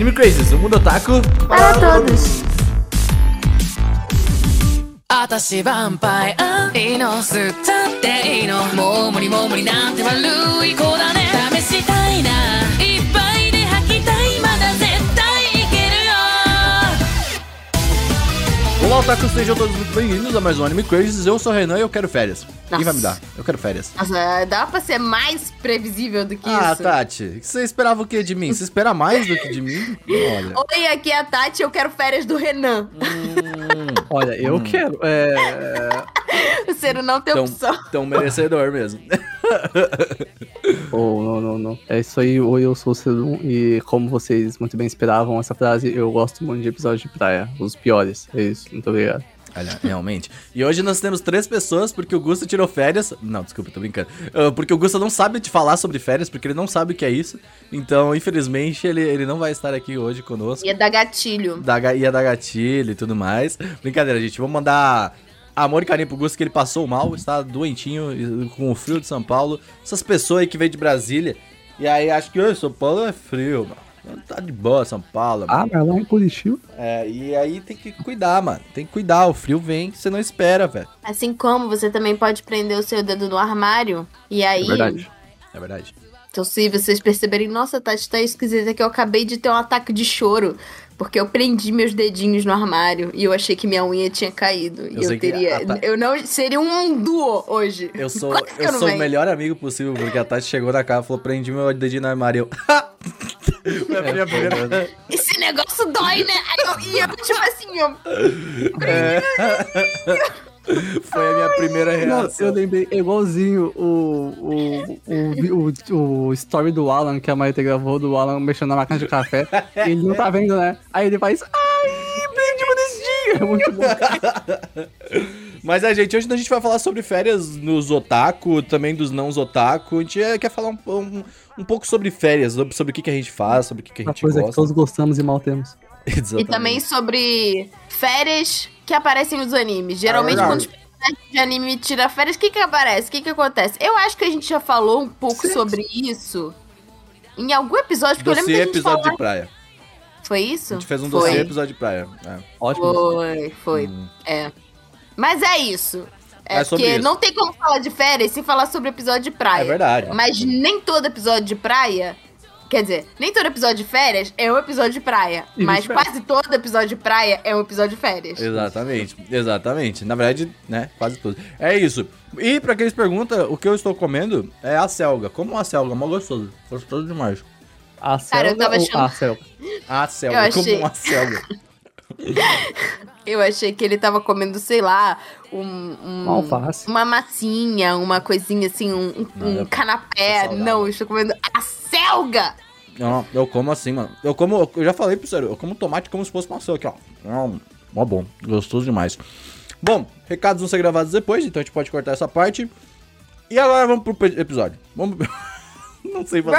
Anime Crazes, o mundo otaku Para todos. 私ヴァンパイアいいの吸ったっていいのもう無理もう無理なんて悪い子だ Olá, otakus, sejam todos muito bem-vindos a mais um Anime Crazes. Eu sou o Renan e eu quero férias. Quem Nossa. vai me dar? Eu quero férias. Nossa, dá pra ser mais previsível do que Ah, isso. Tati, você esperava o que de mim? Você espera mais do que de mim? Olha. Oi, aqui é a Tati, eu quero férias do Renan. Olha, eu quero. É. O Ciro não tem Tão, opção. tão merecedor mesmo. Oh, não, não, não. É isso aí, oi, eu sou o Cedum e como vocês muito bem esperavam essa frase, eu gosto muito de episódios de praia. Os piores. É isso, muito obrigado. Olha, realmente. E hoje nós temos três pessoas, porque o Gusto tirou férias. Não, desculpa, tô brincando. Ah, porque o Gusto não sabe te falar sobre férias, porque ele não sabe o que é isso. Então, infelizmente, ele, ele não vai estar aqui hoje conosco. Ia dar gatilho. Da, ia dar gatilho e tudo mais. Brincadeira, gente. Vamos mandar amor e carinho pro Gusto, que ele passou mal, está doentinho com o frio de São Paulo. Essas pessoas aí que veio de Brasília. E aí acham que "Ô, São Paulo é frio, mano. Tá de boa, São Paulo. Ah, mano. mas lá em Curitiba? É, e aí tem que cuidar, mano. Tem que cuidar. O frio vem que você não espera, velho. Assim como você também pode prender o seu dedo no armário. E aí, É verdade. É verdade. Então, se vocês perceberem, nossa, Tati, tá esquisita que eu acabei de ter um ataque de choro. Porque eu prendi meus dedinhos no armário e eu achei que minha unha tinha caído. Eu e eu teria. a Ta- Eu não. Seria um duo hoje. Eu sou, Quase eu sou o melhor amigo possível, porque a Tati chegou na casa e falou: prendi meu dedinho no armário. Eu... Minha primeira. Esse negócio dói, né? Aí eu, e eu, tipo assim, ó. Foi a minha primeira Não, reação. eu lembrei é igualzinho o, o, o, o, o story do Alan, que a Maite gravou do Alan mexendo na máquina de café. ele não tá vendo, né? Aí ele faz. Ai, prendi meu dedinho! É muito bom. Mas é, gente, hoje a gente vai falar sobre férias nos otaku, também dos não otaku. A gente é, quer falar um, um, um pouco sobre férias, sobre, sobre o que, que a gente faz, sobre o que, que a Uma gente coisa que gosta. todos gostamos e mal temos. Exatamente. E também sobre férias que aparecem nos animes. Geralmente, Ah, quando os verdade. personagens de anime tiram férias, o que que aparece? O que que acontece? Eu acho que a gente já falou um pouco sobre isso em algum episódio, porque eu lembro Dossiê que a gente episódio falou... de praia. Foi isso? A gente fez um foi. dossiê episódio de praia. É. Ótimo. Foi, foi. Hum. É. Mas é isso. É, É porque isso. não tem como falar de férias sem falar sobre episódio de praia. É verdade. Mas nem todo episódio de praia. Quer dizer, nem todo episódio de férias é um episódio de praia. E mas vice-versa. quase todo episódio de praia é um episódio de férias. Exatamente, exatamente. Na verdade, né, quase tudo. É isso. E pra quem se pergunta, o que eu estou comendo é a selga. Como a selga, mó gostoso. Gostoso demais. A Cara, eu selga tava ou achando- a selga? A selga, Eu achei- como uma selga. Eu achei que ele tava comendo, sei lá, um, um- Uma alface. uma massinha, uma coisinha assim, um, um- um canapé. Não, eu estou comendo a selga! Não, eu como assim, mano. Eu como, eu já falei pro sério, eu como tomate como se fosse uma selga aqui, ó. Hum, Mó bom, gostoso demais. Bom, recados vão ser gravados depois, então a gente pode cortar essa parte. E agora vamos pro episódio. Vamos. Não sei fazer.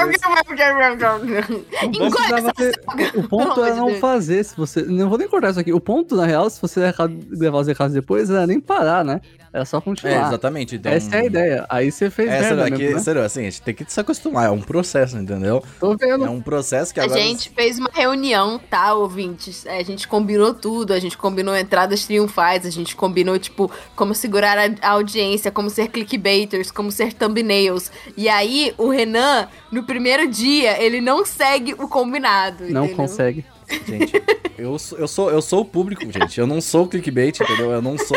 Engole precisava essa ter-! O ponto é de não Deus. fazer, se você. Não vou nem cortar isso aqui. O ponto, na real, se você levar levar os recados depois, era nem parar, né? Era só É, continuar. exatamente. Então, Essa é a ideia. Aí você fez Essa merda daqui, mesmo, né? sério, assim, a gente tem que se acostumar, é um processo, entendeu? Tô vendo. É um processo que A agora... gente fez uma reunião, tá, ouvintes? É, A gente combinou tudo, a gente combinou entradas triunfais, a gente combinou, tipo, como segurar a, a audiência, como ser clickbaiters, como ser thumbnails. E aí, o Renan, no primeiro dia, ele não segue o combinado. Não entendeu? consegue. Gente, eu sou, eu, sou, eu sou o público, gente. Eu não sou o clickbait, entendeu? Eu não sou...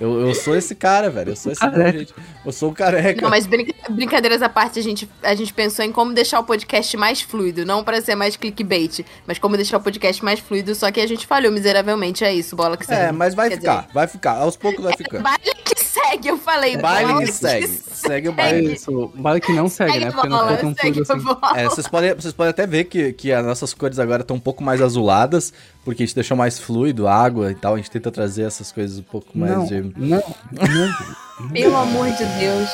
Eu, eu sou esse cara, velho. Eu sou esse Careca. cara, gente. Eu sou o careca. Não, mas brinca- brincadeiras à parte, a gente, a gente pensou em como deixar o podcast mais fluido. Não para ser mais clickbait, mas como deixar o podcast mais fluido, só que a gente falhou miseravelmente, é isso, bola que segue. É, mas vai Quer ficar, vai ficar. Aos poucos vai dizer, ficar. Baile que segue, eu falei. Baile que segue. Segue o É baile. isso. Vale que não segue, Segue né? Porque não bola, foi tão segue fluido assim. bola. É, vocês podem, vocês podem até ver que, que as nossas cores agora estão um pouco mais azuladas, porque a gente deixou mais fluido, água e tal. A gente tenta trazer essas coisas um pouco mais Não, de. não, não. Pelo amor de Deus.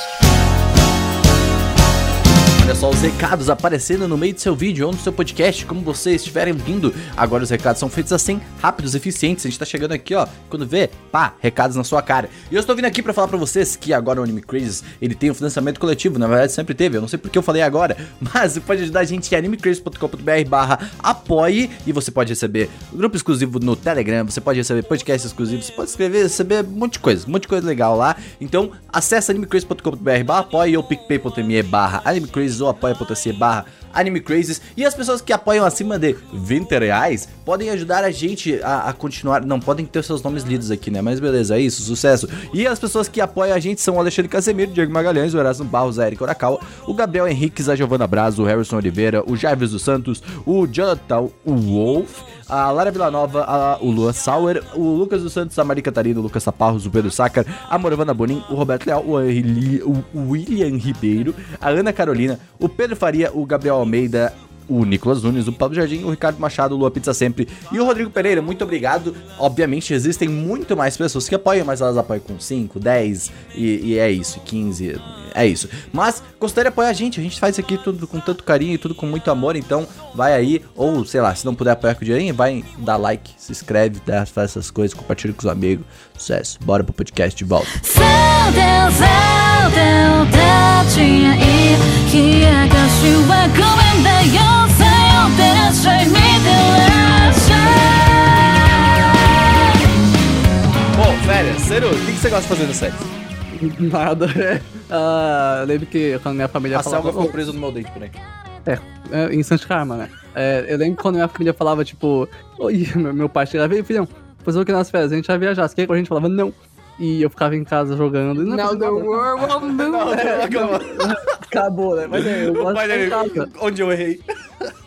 Olha só os recados aparecendo no meio do seu vídeo ou no seu podcast, como vocês estiverem vindo. Agora os recados são feitos assim, rápidos, eficientes. A gente tá chegando aqui, ó, quando vê, pá, recados na sua cara. E eu estou vindo aqui pra falar pra vocês que agora o Anime Crazes, ele tem um financiamento coletivo, na verdade sempre teve, eu não sei porque eu falei agora, mas você pode ajudar a gente em animecrazes.com.br barra apoie e você pode receber grupo exclusivo no Telegram, você pode receber podcast exclusivo, você pode escrever, receber um monte de coisa, um monte de coisa legal lá. Então, acessa animecrazes.com.br barra apoie ou picpay.me barra animecrazes apoia.se barra Anime Crazes. E as pessoas que apoiam acima de 20 reais podem ajudar a gente a, a continuar. Não, podem ter seus nomes lidos aqui, né? Mas beleza, é isso, sucesso. E as pessoas que apoiam a gente são o Alexandre Casemiro, Diego Magalhães, o Erasmo Barros, o Eric Oracal, o Gabriel Henriques, a Giovana Braz, o Harrison Oliveira, o Jarvis dos Santos, o Jonathan Wolf, a Lara Villanova, a, o Lua Sauer, o Lucas dos Santos, a Maria Catarina, o Lucas Saparros, o Pedro Sacar, a Moravana Bonin, o Roberto Leal, o, o William Ribeiro, a Ana Carolina, o Pedro Faria, o Gabriel Almeida, o Nicolas Nunes, o Pablo Jardim, o Ricardo Machado, o Lua Pizza Sempre e o Rodrigo Pereira. Muito obrigado. Obviamente existem muito mais pessoas que apoiam, mas elas apoiam com 5, 10 e, e é isso, 15, é isso. Mas considere apoiar a gente, a gente faz isso aqui tudo com tanto carinho e tudo com muito amor, então vai aí, ou sei lá, se não puder apoiar com dinheirinho, vai dar like, se inscreve, dá- faz essas coisas, compartilha com os amigos. Sucesso. Bora pro podcast de volta. Seu Deus, tinha que Bom, férias, sério, o que você gosta de fazer nas sexo? Nada, né? Uh, lembro que quando minha família a falava... A ficou presa no meu dente, peraí. É, é, em Santo Karma, né? É, eu lembro quando minha família falava, tipo... Oi, meu, meu pai chegava e filhão, fazer o que nas férias? A gente vai viajar. Você quer que a gente falava, não. E eu ficava em casa jogando. e não fazia nada. world will move. Acabou, né? Mas é, eu gosto de ficar em casa. onde eu errei?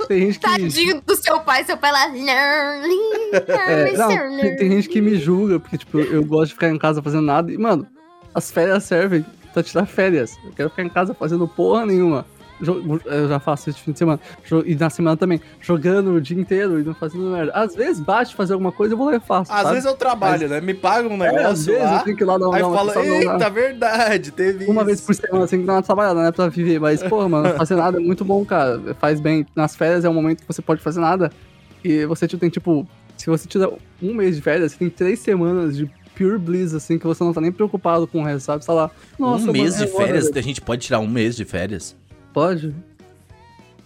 Tem gente que. Tadinho do seu pai, seu pai lá. É, não, tem, tem gente que me julga, porque, tipo, eu gosto de ficar em casa fazendo nada. E, mano, as férias servem pra tirar férias. Eu quero ficar em casa fazendo porra nenhuma. Eu já faço isso de fim de semana. E na semana também. Jogando o dia inteiro e não fazendo merda. Às vezes bate fazer alguma coisa, eu vou lá e faço. Às sabe? vezes eu trabalho, né? Me pagam um É, negócio às vezes lá. eu tenho que ir lá dar, um- Aí uma fala, uma- eita, verdade, teve Uma isso. vez por semana, assim, que dá uma trabalhada, né? Pra viver. Mas, porra, mano, fazer nada é muito bom, cara. Faz bem. Nas férias é um momento que você pode fazer nada. E você tem, tipo, se você tira um mês de férias, você tem três semanas de pure bliss, assim, que você não tá nem preocupado com o resto, sabe? Você tá lá. Nossa, um mano, mês de é agora, férias, velho. a gente pode tirar um mês de férias? Pode?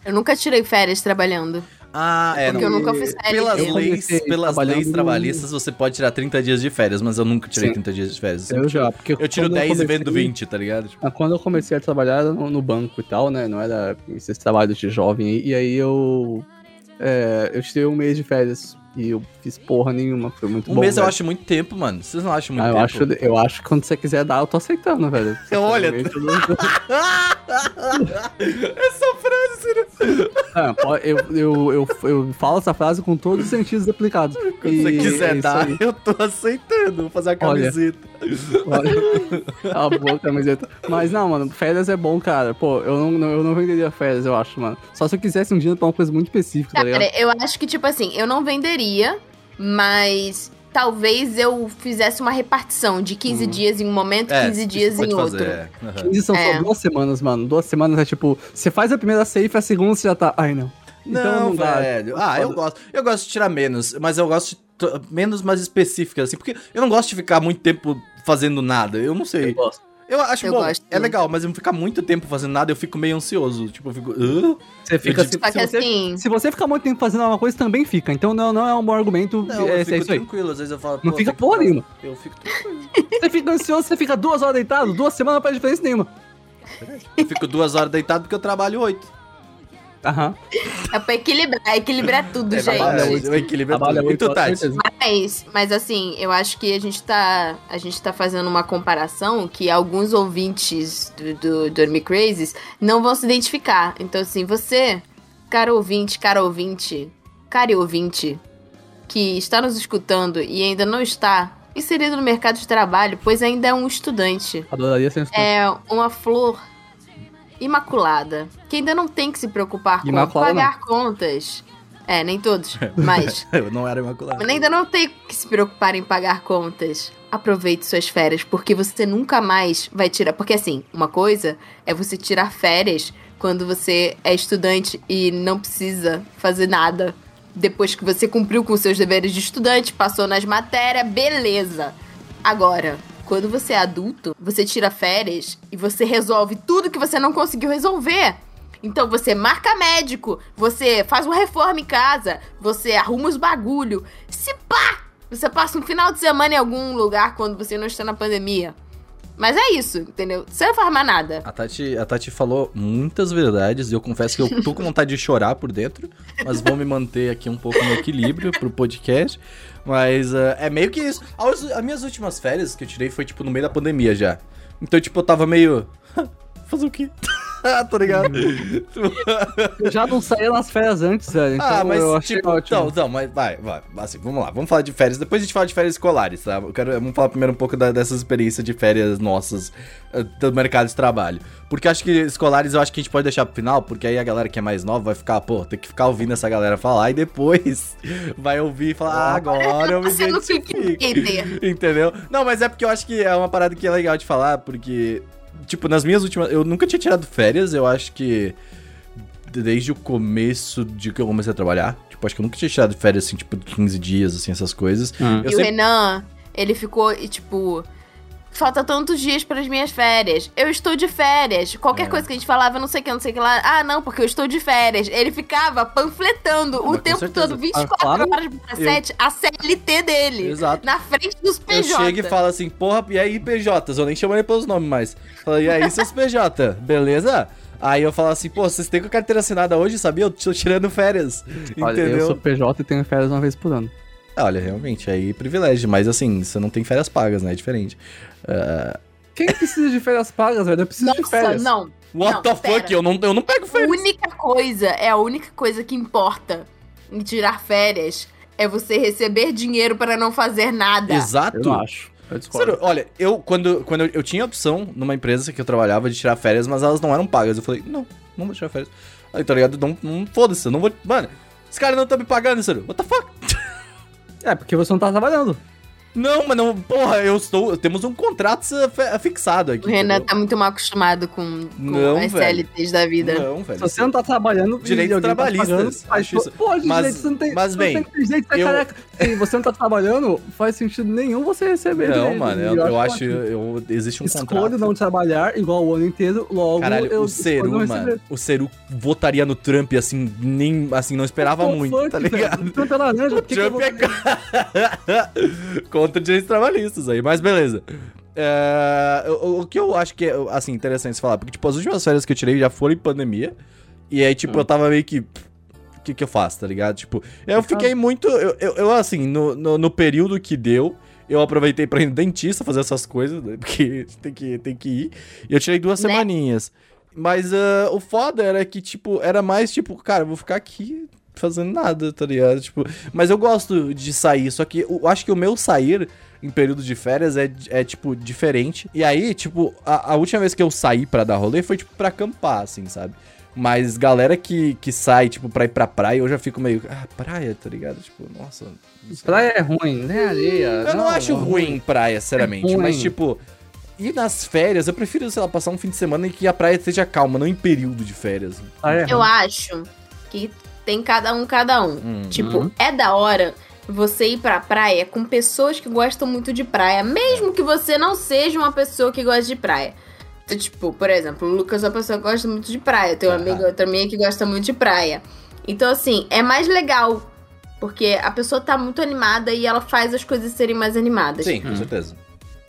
Eu nunca tirei férias trabalhando. Ah, é, Porque não. eu nunca fiz férias. Pelas leis, pelas leis trabalhistas, você pode tirar 30 dias de férias, mas eu nunca tirei Sim. 30 dias de férias. Eu já, porque Eu tiro quando 10 e comecei- vendo 20, tá ligado? Tipo, Quando eu comecei a trabalhar era no, no banco e tal, né? Não era esses trabalhos de jovem. aí, E aí eu. é, eu tirei um mês de férias. E eu fiz porra nenhuma. Foi muito um bom. mês eu velho. acho muito tempo, mano. Vocês não acham muito Ah, eu, tempo? acho, eu acho que quando você quiser dar, eu tô aceitando, velho. Olha- Sinceramente, eu- Essa frase, Ciro. Ah, eu, eu, eu, eu falo essa frase com todos os sentidos aplicados. Quando E você é quiser isso dar, aí. eu tô aceitando. Vou fazer a Olha. camiseta. Olha, a boa camiseta. Mas não, mano, férias é bom, cara. Pô, eu não, não- eu não venderia férias, eu acho, mano. Só se eu quisesse um dia pra uma coisa muito específica, tá ligado? Cara, eu acho que, tipo assim, eu não venderia, mas talvez eu fizesse uma repartição de 15 dias em um momento, 15 isso dias pode em fazer, outro. é. Aham. 15 são É. só duas semanas, mano. Duas semanas é tipo, você faz a primeira safe, a segunda você já tá. Ai, não. Não, Então dá. velho. Ah, eu gosto. Eu gosto de tirar menos, mas eu gosto de menos, mais específicas, assim, porque eu não gosto de ficar muito tempo fazendo nada. Eu não sei. Eu gosto. Eu acho Eu bom, gosto. é legal, mas eu ficar muito tempo fazendo nada, eu fico meio ansioso. Tipo, eu fico. "Hã?" Você fica Eu se, Só que se você, assim, se você ficar muito tempo fazendo uma coisa, também fica. Então não, não é um bom argumento. Não, é, eu é fico isso aí. tranquilo. Às vezes eu falo. Não "Pô, fica porra fazer." nenhuma. Eu fico tranquilo. Você fica ansioso, você fica duas horas deitado, duas semanas não faz diferença nenhuma. Eu fico duas horas deitado porque eu trabalho oito. Aham. é pra equilibrar, equilibrar tudo, É, gente. É, é Trabalha tudo. Horas, Tati? certeza. Mas, mas assim, eu acho que a gente tá. A gente tá fazendo uma comparação que alguns ouvintes do, do, do Anime Crazes não vão se identificar. Então, assim, você, cara ouvinte, cara ouvinte, cara ouvinte, que está nos escutando e ainda não está inserido no mercado de trabalho, pois ainda é um estudante. Adoraria ser um estudante. É uma flor imaculada, que ainda não tem que se preocupar com Imaculada pagar contas. É, nem todos, mas Eu não era imaculado. mas ainda não tem que se preocupar em pagar contas. aproveite suas férias, porque você nunca mais vai tirar. Porque assim, uma coisa é você tirar férias quando você é estudante e não precisa fazer nada. Depois que você cumpriu com seus deveres de estudante, passou nas matérias, beleza. Agora, quando você é adulto, você tira férias e você resolve tudo que você não conseguiu resolver. Então você marca médico, você faz uma reforma em casa, você arruma os bagulho. Se pá! Você passa um final de semana em algum lugar quando você não está na pandemia. Mas é isso, entendeu? Você não nada. A Tati, a Tati falou muitas verdades e eu confesso que eu tô com vontade de chorar por dentro, mas vou me manter aqui um pouco no equilíbrio pro podcast. Mas uh, é meio que isso. As, as, minhas últimas férias que eu tirei foi, tipo, no meio da pandemia já. Então, tipo, eu tava meio. Fazer o quê? tá ligado? eu já não saía nas férias antes, velho. Então ah, mas eu achei tipo, ótimo. Não, não, mas vai, vai. Assim, vamos lá. Vamos falar de férias. Depois a gente fala de férias escolares, tá? Eu quero, vamos falar primeiro um pouco da, dessas experiências de férias nossas uh, do mercado de trabalho. Porque acho que escolares eu acho que a gente pode deixar pro final, porque aí a galera que é mais nova vai ficar, pô, tem que ficar ouvindo essa galera falar e depois vai ouvir e falar, ah, agora eu me identifico. Entendeu? Não, mas é porque eu acho que é uma parada que é legal de falar, porque tipo, nas minhas últimas. Eu nunca tinha tirado férias, eu acho que. Desde o começo de que eu comecei a trabalhar. Tipo, acho que eu nunca tinha tirado férias, assim, tipo, 15 dias, assim, essas coisas. Hum. e sempre... o Renan, ele ficou, tipo. Falta tantos dias para as minhas férias. Eu estou de férias. Qualquer é. coisa que a gente falava, não sei o que, não sei o que lá. Ah, não, porque eu estou de férias. Ele ficava panfletando não, o tempo certeza. todo, 24 ah, claro. horas por 7, eu... a CLT dele. Exato. Na frente dos PJ. Eu chego e falo assim, porra, e aí, PJs? Eu nem chamo ele pelos nomes mais. Falo, e aí, seus PJ? Beleza? Aí eu falo assim, pô, vocês têm com a carteira assinada hoje, sabia? Eu tô tirando férias. Olha, entendeu? eu sou PJ e tenho férias uma vez por ano. Olha, realmente, aí privilégio, mas assim, você não tem férias pagas, né? É diferente. Uh... Quem precisa de férias pagas, velho? Eu preciso Nossa, de férias. não. What não, the pera. fuck? Eu não, eu não pego férias. A única coisa, é a única coisa que importa em tirar férias é você receber dinheiro para não fazer nada. Exato. Eu acho. Sério, olha, eu quando, quando eu, eu, tinha a opção numa empresa que eu trabalhava de tirar férias, mas elas não eram pagas. Eu falei, não, não vou tirar férias. Aí, tá ligado? Não, não foda-se, eu não vou. Mano, esse cara não tá me pagando, sério. What the fuck? É, porque você não tá trabalhando. Não, mas não, porra, eu estou. Temos um contrato fixado aqui. O Renan entendeu? tá muito mal acostumado com, com não, as CLTs da vida. Não, velho. Se você não tá trabalhando, direitos tá trabalhistas. Tá faz, isso. Pô, mas, direitos, você não tem. Mas bem, tem direito, eu... careca. Se você não tá trabalhando, faz sentido nenhum você receber. Não, direito, mano, eu, eu acho. Eu, existe um Escolho contrato. não trabalhar igual o ano inteiro, logo. Caralho, eu o Ceru, mano. O Ceru votaria no Trump assim, nem. Assim, não esperava muito, funk, tá ligado? O Trump é laranja, o Trump é. Contra direitos trabalhistas aí, mas beleza. É, o, o, que eu acho que é, assim, interessante falar, porque, tipo, as últimas férias que eu tirei já foram em pandemia, e aí, tipo, hum. eu tava meio que... O que que eu faço, tá ligado? Tipo, eu fiquei muito... Eu, eu, eu assim, no, no, no, período que deu, eu aproveitei pra ir no dentista fazer essas coisas, né, porque tem que, tem que ir, e eu tirei duas né? semaninhas. Mas uh, o foda era que, tipo, era mais, tipo, cara, eu vou ficar aqui fazendo nada, tá ligado? Tipo, mas eu gosto de sair, só que eu acho que o meu sair em período de férias é, é tipo, diferente. E aí, tipo, a, a última vez que eu saí para dar rolê foi, tipo, pra acampar, assim, sabe? Mas galera que, que sai, tipo, pra ir pra praia, eu já fico meio. Ah, praia, tá ligado? Tipo, nossa. Praia é ruim, né? Areia. Eu não, não acho não, ruim praia, sinceramente. É mas, tipo. E nas férias, eu prefiro, sei lá, passar um fim de semana em que a praia esteja calma, não em período de férias. Ah, é eu acho que tem cada um, cada um. Uhum. Tipo, é da hora você ir pra praia com pessoas que gostam muito de praia, mesmo que você não seja uma pessoa que gosta de praia. Então, tipo, por exemplo, o Lucas é uma pessoa que gosta muito de praia, tem uma amiga outra minha que gosta muito de praia. Então, assim, é mais legal, porque a pessoa tá muito animada e ela faz as coisas serem mais animadas. Sim, com hum. certeza.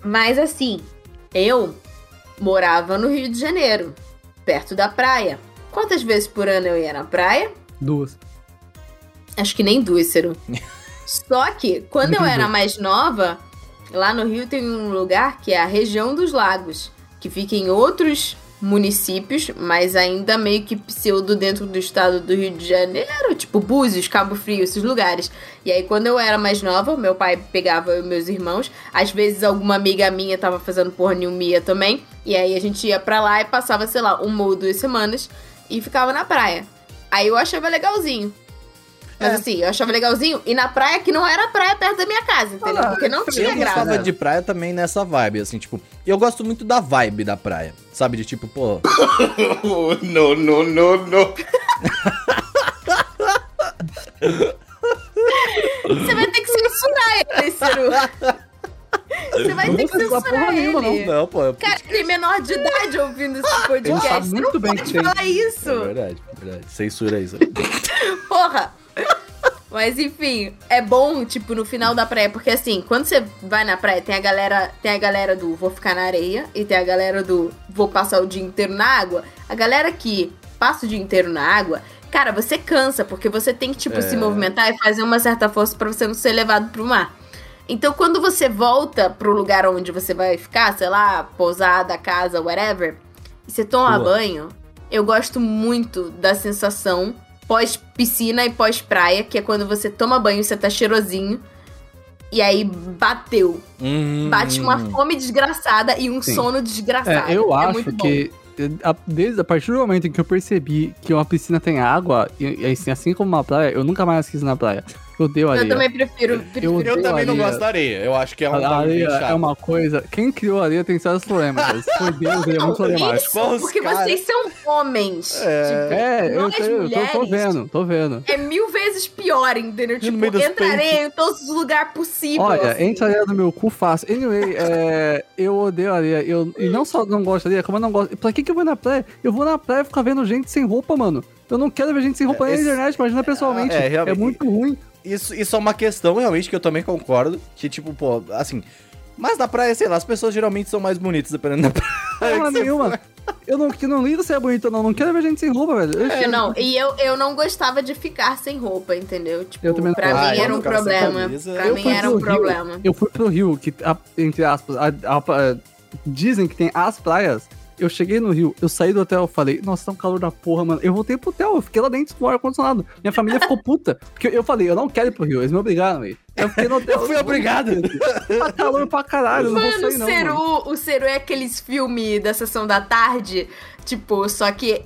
Mas, assim, eu morava no Rio de Janeiro, perto da praia. Quantas vezes por ano eu ia na praia? Duas. Acho que nem duas, Ciro. Só que, quando eu era mais nova, lá no Rio tem um lugar que é a região dos lagos, que fica em outros municípios, mas ainda meio que pseudo dentro do estado do Rio de Janeiro, tipo Búzios, Cabo Frio, esses lugares. E aí, quando eu era mais nova, meu pai pegava eu e meus irmãos, às vezes alguma amiga minha tava fazendo porra nenhuma também, e aí a gente ia pra lá e passava, sei lá, uma ou duas semanas e ficava na praia. Aí eu achava legalzinho. Mas assim, eu achava legalzinho. E na praia que não era praia perto da minha casa, entendeu? Ah, Porque não tinha Eu graça. gostava de praia também nessa vibe, assim, tipo... Eu gosto muito da vibe da praia, sabe? De tipo, pô... no, no, no, no. Você vai ter que censurar ele, Ciro. Você vai ter que Não censurar nenhuma, ele. Não, pô... É Cara, ele é menor de idade ouvindo esse podcast. sabe Você muito não bem pode que tem. falar isso. é verdade, é verdade. Censura isso. Porra! Mas enfim, é bom, tipo, no final da praia, porque assim, quando você vai na praia, tem a galera, tem a galera do vou ficar na areia e tem a galera do vou passar o dia inteiro na água. A galera que passa o dia inteiro na água, cara, você cansa, porque você tem que, tipo, se movimentar e fazer uma certa força pra você não ser levado pro mar. Então, quando você volta pro lugar onde você vai ficar, sei lá, pousada, casa, whatever, e você toma Boa. banho, eu gosto muito da sensação pós-piscina e pós-praia, que é quando você toma banho e você tá cheirosinho. E aí bateu. Hum. Bate uma fome desgraçada e um Sim. sono desgraçado. É, eu É acho que a- desde a partir do momento em que eu percebi que uma piscina tem água, e, e assim, assim como uma praia, eu nunca mais quis ir na praia. Eu odeio areia. Eu também prefiro. prefiro Eu Eu também não areia. gosto da areia. Eu acho que é um A areia é uma coisa. Quem criou a areia tem sérios problemas. foi Deus, ele é muito problemático. Isso, porque cara- vocês são homens. Tipo, É, eu, sei, eu tô, tô mulheres, vendo, tô vendo. É mil vezes pior, entendeu? no Tipo, meio dos entrarei em todos os lugares possíveis. Olha, assim. entra areia no meu cu fácil. Anyway, é, eu odeio areia. Eu, e não só não gosto de areia, como eu não gosto. Pra que, que eu vou na praia? Eu vou na praia ficar vendo gente sem roupa, mano. Eu não quero ver gente sem roupa É, na esse- internet, imagina pessoalmente. É, É, realmente. muito ruim. Isso, isso é uma questão, realmente, que eu também concordo. Que, tipo, pô, assim... Mas na praia, sei lá, as pessoas geralmente são mais bonitas, dependendo da praia. Porra nenhuma. Eu não, que não ligo se é bonito ou não. Não quero ver gente sem roupa, velho. Eu- Eu não, e eu, eu não gostava de ficar sem roupa, entendeu? Tipo, Eu também não pra gosto. mim Ah, era eu um não quero sem problema. Pra eu mim era um Rio- problema. Eu fui pro Rio, que, entre aspas, a- a- a- dizem que tem as praias. Eu cheguei no Rio, eu saí do hotel, eu falei, nossa, tá um calor da porra, mano. Eu voltei pro hotel, eu fiquei lá dentro do ar-condicionado. Minha família ficou puta. Porque eu falei, eu não quero ir pro Rio, eles me obrigaram aí. Eu fiquei no hotel. Eu fui obrigado. Tá calor pra caralho, eu não vou Mano, o sair não, Ceru, mano. o Ceru é aqueles filmes da sessão da tarde, tipo, só que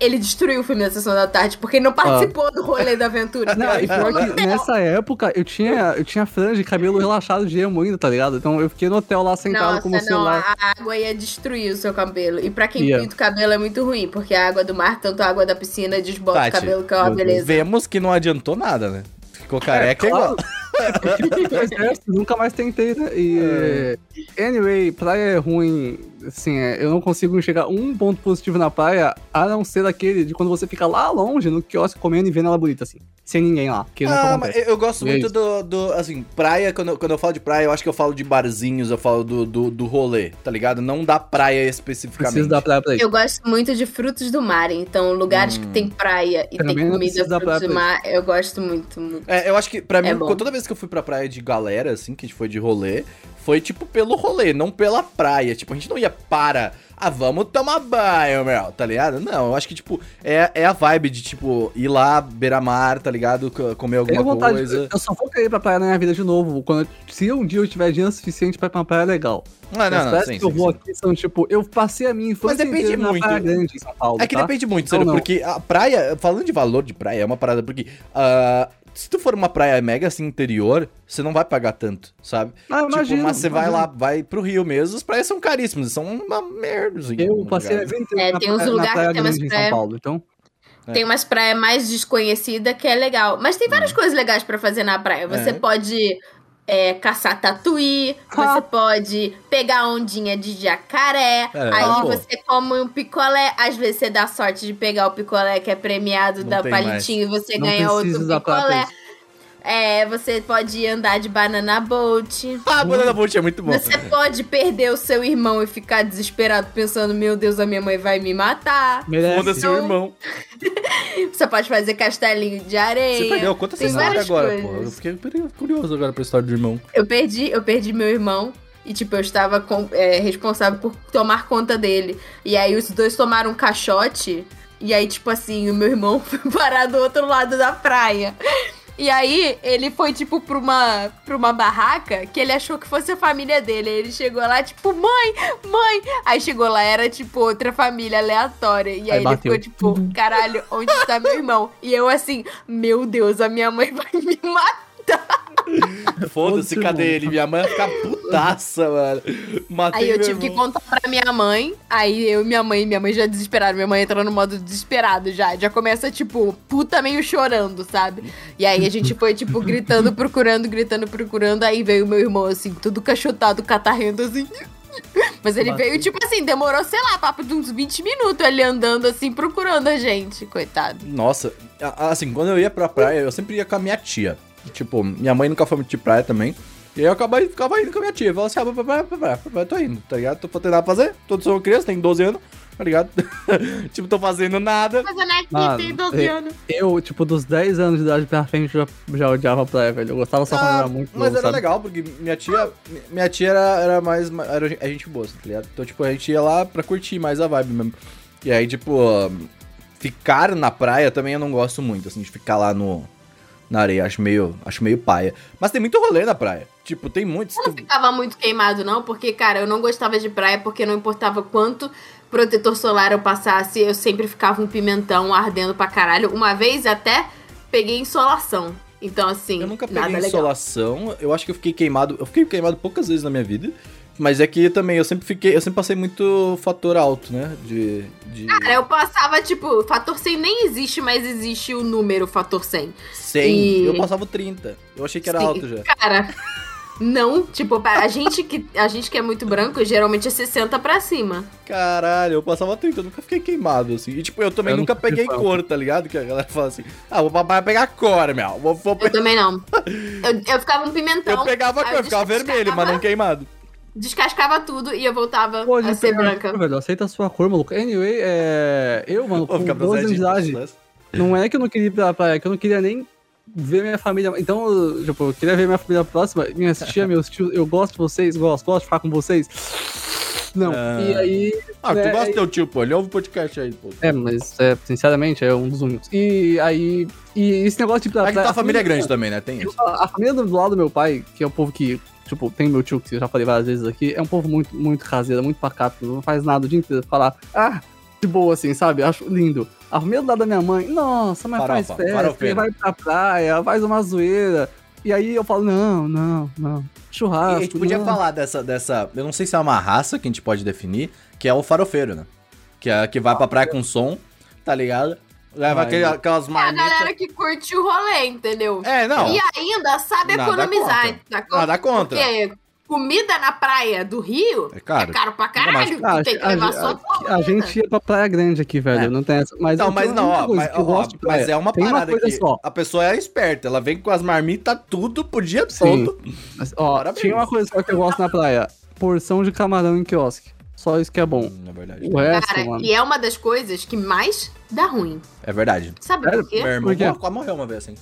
ele destruiu o filme da sessão da tarde porque ele não participou do rolê da aventura. Ah. Não, e pior que nessa época eu tinha, eu tinha franja de cabelo relaxado de emo ainda, tá ligado? Então eu fiquei no hotel lá sentado com o não, celular. a água ia destruir o seu cabelo. E pra quem Ia. pinta o cabelo é muito ruim, porque a água do mar, tanto a água da piscina, desbota Tati, o cabelo, que é uma beleza. Vemos que não adiantou nada, né? Ficou careca igual. Claro. Exército, nunca mais tentei, né? E. Anyway, praia é ruim. Assim, é, eu não consigo enxergar um ponto positivo na praia, a não ser aquele de quando você fica lá longe no quiosque comendo e vendo ela bonita, assim. Sem ninguém lá. Que Ah, mas eu, gosto E é muito isso. do, do, assim, praia, quando, eu- quando eu falo de praia, eu acho que eu falo de barzinhos, eu falo do, do, do rolê, tá ligado? Não da praia especificamente. Preciso da praia pra isso. Eu gosto muito de frutos do mar, então lugares que tem praia e Também tem comida frutos praia do mar, eu gosto muito, muito. É, eu acho que pra mim, É bom. toda vez que eu fui pra praia de galera, assim, que a gente foi de rolê, foi tipo pelo rolê, não pela praia. Tipo, a gente não ia para. Ah, vamos tomar banho, meu, tá ligado? Não, eu acho que, tipo, é, é a vibe de, tipo, ir lá, beira-mar, tá ligado? Comer alguma vontade, coisa. eu só vou querer ir pra praia na minha vida de novo. Quando, se um dia eu tiver dinheiro suficiente pra ir pra uma praia legal. Ah, As não, não, praias sim, que eu sim, vou sim. aqui são tipo, eu passei a minha infância depende inteira na muito. Praia Grande em São Paulo. É que tá? depende muito, Então sério, não. porque a praia, falando de valor de praia, é uma parada, porque ah, se tu for uma praia mega assim interior, você não vai pagar tanto, sabe? Ah, tipo, imagino, mas você vai lá, vai pro Rio mesmo, as praias são caríssimas, são uma merda. assim, Eu passei a lugar. É, na tem uns lugares que tem umas praias- São Paulo, então... Tem umas praias mais desconhecidas que é legal. Mas tem várias coisas legais pra fazer na praia. Você É. pode é, caçar tatuí, Ah. você pode pegar ondinha de jacaré, É, aí pô. você come um picolé. Às vezes você dá sorte de pegar o picolé que é premiado, Não tem palitinho e você Não ganha outro da picolé. É, você pode andar de banana boat. Ah, Banana Boat é muito bom. Você pode perder o seu irmão e ficar desesperado pensando, meu Deus, a minha mãe vai me matar. Merece. Foda seu irmão. Você pode fazer castelinho de areia. Você perdeu, conta essa história agora, coisas. pô. Eu fiquei curioso agora pra história do irmão. Eu perdi, eu perdi meu irmão. E, tipo, eu estava com- é, responsável por tomar conta dele. E aí os dois tomaram um caixote. E aí, tipo assim, o meu irmão foi parar do outro lado da praia. E aí, ele foi, tipo, pra uma, pra uma barraca que ele achou que fosse a família dele. Aí ele chegou lá, tipo, mãe, mãe. Aí chegou lá, era, tipo, outra família aleatória. E aí, Aí ele bateu. ficou, tipo, caralho, onde está meu irmão? E eu, assim, meu Deus, a minha mãe vai me matar. Foda-se, cadê ele? Minha mãe vai ficar putaça, mano. Matei Aí eu tive que irmão. contar pra minha mãe. Aí eu e minha mãe, minha mãe já desesperada. Minha mãe entrou no modo desesperado já. Já começa, tipo, puta meio chorando, sabe? E aí a gente foi, tipo, gritando, procurando, gritando, procurando. Aí veio meu irmão, assim, tudo cachotado, catarrendo, assim. Mas ele veio, tipo assim, demorou, sei lá, papo de uns 20 minutos ele andando, assim, procurando a gente, coitado. Nossa, assim, quando eu ia pra praia, eu sempre ia com a minha tia. Tipo, minha mãe nunca foi muito de praia também. E aí eu acabava, ficava indo com a minha tia. Falava assim, ah, pra praia, pra praia, pra praia, tô indo, tá ligado? Tô fazendo nada pra fazer. Todos são criança, tem 12 anos, tá ligado? tipo, tô fazendo nada. Mas a Netinha Mano, tem 12 é- anos. Eu, tipo, dos 10 anos de idade pra frente, já, já odiava a praia, velho. Eu gostava só quando Ah, era muito mas novo, era sabe? legal, porque minha tia, minha tia era, era mais. Era a gente boa, tá ligado? Então, tipo, a gente ia lá pra curtir mais a vibe mesmo. E aí, tipo, ficar na praia também eu não gosto muito, assim, de ficar lá no. Na areia, acho meio, acho meio paia. Mas tem muito rolê na praia. Tipo, tem muitos. Eu não ficava muito queimado, não, porque, cara, eu não gostava de praia porque não importava quanto protetor solar eu passasse, eu sempre ficava um pimentão ardendo pra caralho. Uma vez até peguei insolação. Então, assim, Eu nunca peguei legal. insolação. Eu acho que eu fiquei queimado. Eu fiquei queimado poucas vezes na minha vida. Mas é que também eu sempre fiquei. Eu sempre passei muito fator alto, né? De. de Cara, eu passava, tipo, fator 100 nem existe, mas existe o número fator 100. 100. e- Eu passava o 30. Eu achei que era Sim, alto já. Cara, não, tipo, a gente, que, a gente que é muito branco, geralmente é 60 pra cima. Caralho, eu passava 30, eu nunca fiquei queimado, assim. E, tipo, eu também Eu nunca peguei cor, tá ligado? Que a galera fala assim, ah, o papai vai pegar cor, meu. Vou, vou Eu também não. Eu, eu ficava um pimentão. Eu pegava cor, eu ficava vermelho, mas não queimado. Descascava tudo e eu voltava Pode a ser branca. cor, velho. Aceita a sua cor, maluco. Anyway, é... Eu, mano, Vou com ficar 12 anos de idade, não é que eu não queria ir pra praia, é que eu não queria nem ver minha família. Então, eu, tipo, eu queria ver minha família próxima, me assistia, meus tios, eu gosto de vocês, gosto, gosto de ficar com vocês. Não, Ah. e aí... Ah, tu né, gosta do teu tio, pô. Ele ouve o podcast aí, pô. É, mas, é, sinceramente, é um dos únicos. E aí... E esse negócio de ir pra É que tua família é grande também, né? Tem isso. A, a família do lado do meu pai, que é o povo que, tipo, tem meu tio, que eu já falei várias vezes aqui, é um povo muito, muito caseiro, muito pacato, não faz nada o dia inteiro. Falar, ah, de boa, assim, sabe? Acho lindo. A família do lado da minha mãe, nossa, mas Farofa, faz festa, vai pra praia, faz uma zoeira. E aí eu falo, não, não, não. E Churrasco. a gente podia não. falar dessa, dessa. Eu não sei se é uma raça que a gente pode definir, que é o farofeiro, né? Que é que vai pra praia com som, tá ligado? Leva aquele- aquelas É a marmitas. galera que curte o rolê, entendeu? É, não. E ainda sabe Nada economizar. contra. Tá contra? Nada contra. Porque comida na praia do Rio É caro. é caro pra Não, mas- caralho. Ah, tu tem que a, levar a- sua a- porra. a gente ia pra Praia Grande aqui, velho. É. Não tem essa. Mas Não, mas não, ó, coisa mas, ó, gosto de mas é uma Tem parada coisa que só. a pessoa é esperta, ela vem com as marmitas tudo pro dia Sim. todo. Mas, ó, Parabéns. tinha uma coisa só que eu gosto na praia. Porção de camarão em quiosque. Só isso que é bom. Na verdade. O resto, Cara, mano. e é uma das coisas que mais dá ruim. É verdade. Sabe por quê? Meu irmão Por quê? mor- quase morreu uma vez assim.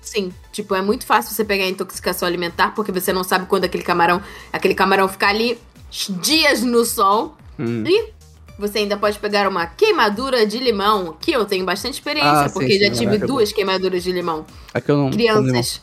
Sim, tipo, é muito fácil você pegar intoxicação alimentar porque você não sabe quando aquele camarão, aquele camarão ficar ali dias no sol Hum. e você ainda pode pegar uma queimadura de limão, que eu tenho bastante experiência, Ah, porque sim, já é tive verdade. duas queimaduras de limão. É que eu não. Crianças,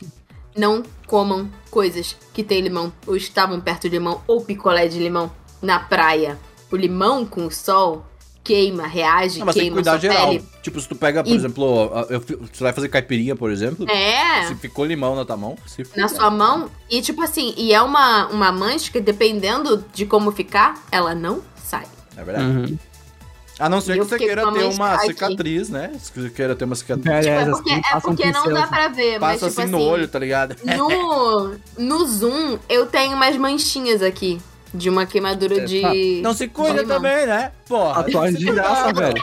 não comam coisas que tem limão ou estavam perto de limão ou picolé de limão na praia. O limão com o sol queima, reage, Não, mas tem que queima cuidar sua geral. pele. Tipo, se tu pega, por E- exemplo, eu você vai fazer caipirinha, por exemplo. É. Se ficou limão na tua mão, se na sua mão. E tipo assim, e é uma, uma mancha que dependendo de como ficar, ela não sai. É verdade. Uhum. A não ser que você queira ter uma aqui. cicatriz, né? Se você queira ter uma cicatriz. É, Tipo, é é, porque, assim, é passa um porque não dá assim. pra ver, mas Passa tipo assim assim, no olho, tá ligado? no, no zoom eu tenho umas manchinhas aqui. De uma queimadura É, de. Não se cuida também, né? Porra. Tatuagem de graça, velho.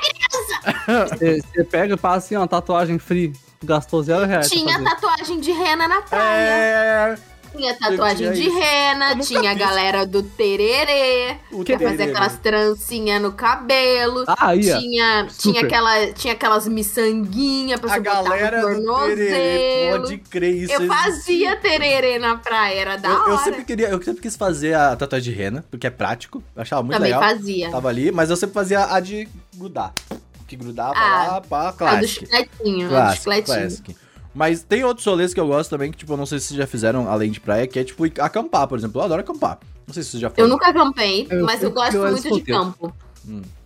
Você pega e passa assim, ó, tatuagem free. Gastou zero reais. Tinha tatuagem de rena na praia. É. Tinha tatuagem de rena, tinha a galera do tererê, O que tererê. aquelas trancinhas no cabelo. Ah, ia. Tinha, Super. tinha, aquela, tinha aquelas miçanguinhas pra A você botar galera no tererê, tornozelo. pode crer isso. Eu fazia tererê na praia, era da Eu, hora. eu sempre queria, eu sempre quis fazer a tatuagem de rena, porque é prático. Eu achava muito Também legal. fazia. Tava ali, mas eu sempre fazia a de grudar. Que grudava Ah, lá, pá, A do clássico. chicletinho, a do Clássico, chicletinho. classic. Mas tem outros rolês que eu gosto também, que, tipo, eu não sei se vocês já fizeram além de praia, que é, tipo, acampar, por exemplo. Eu adoro acampar. Não sei se vocês já Eu foram. nunca acampei, Eu mas eu gosto eu muito de solteiro. campo.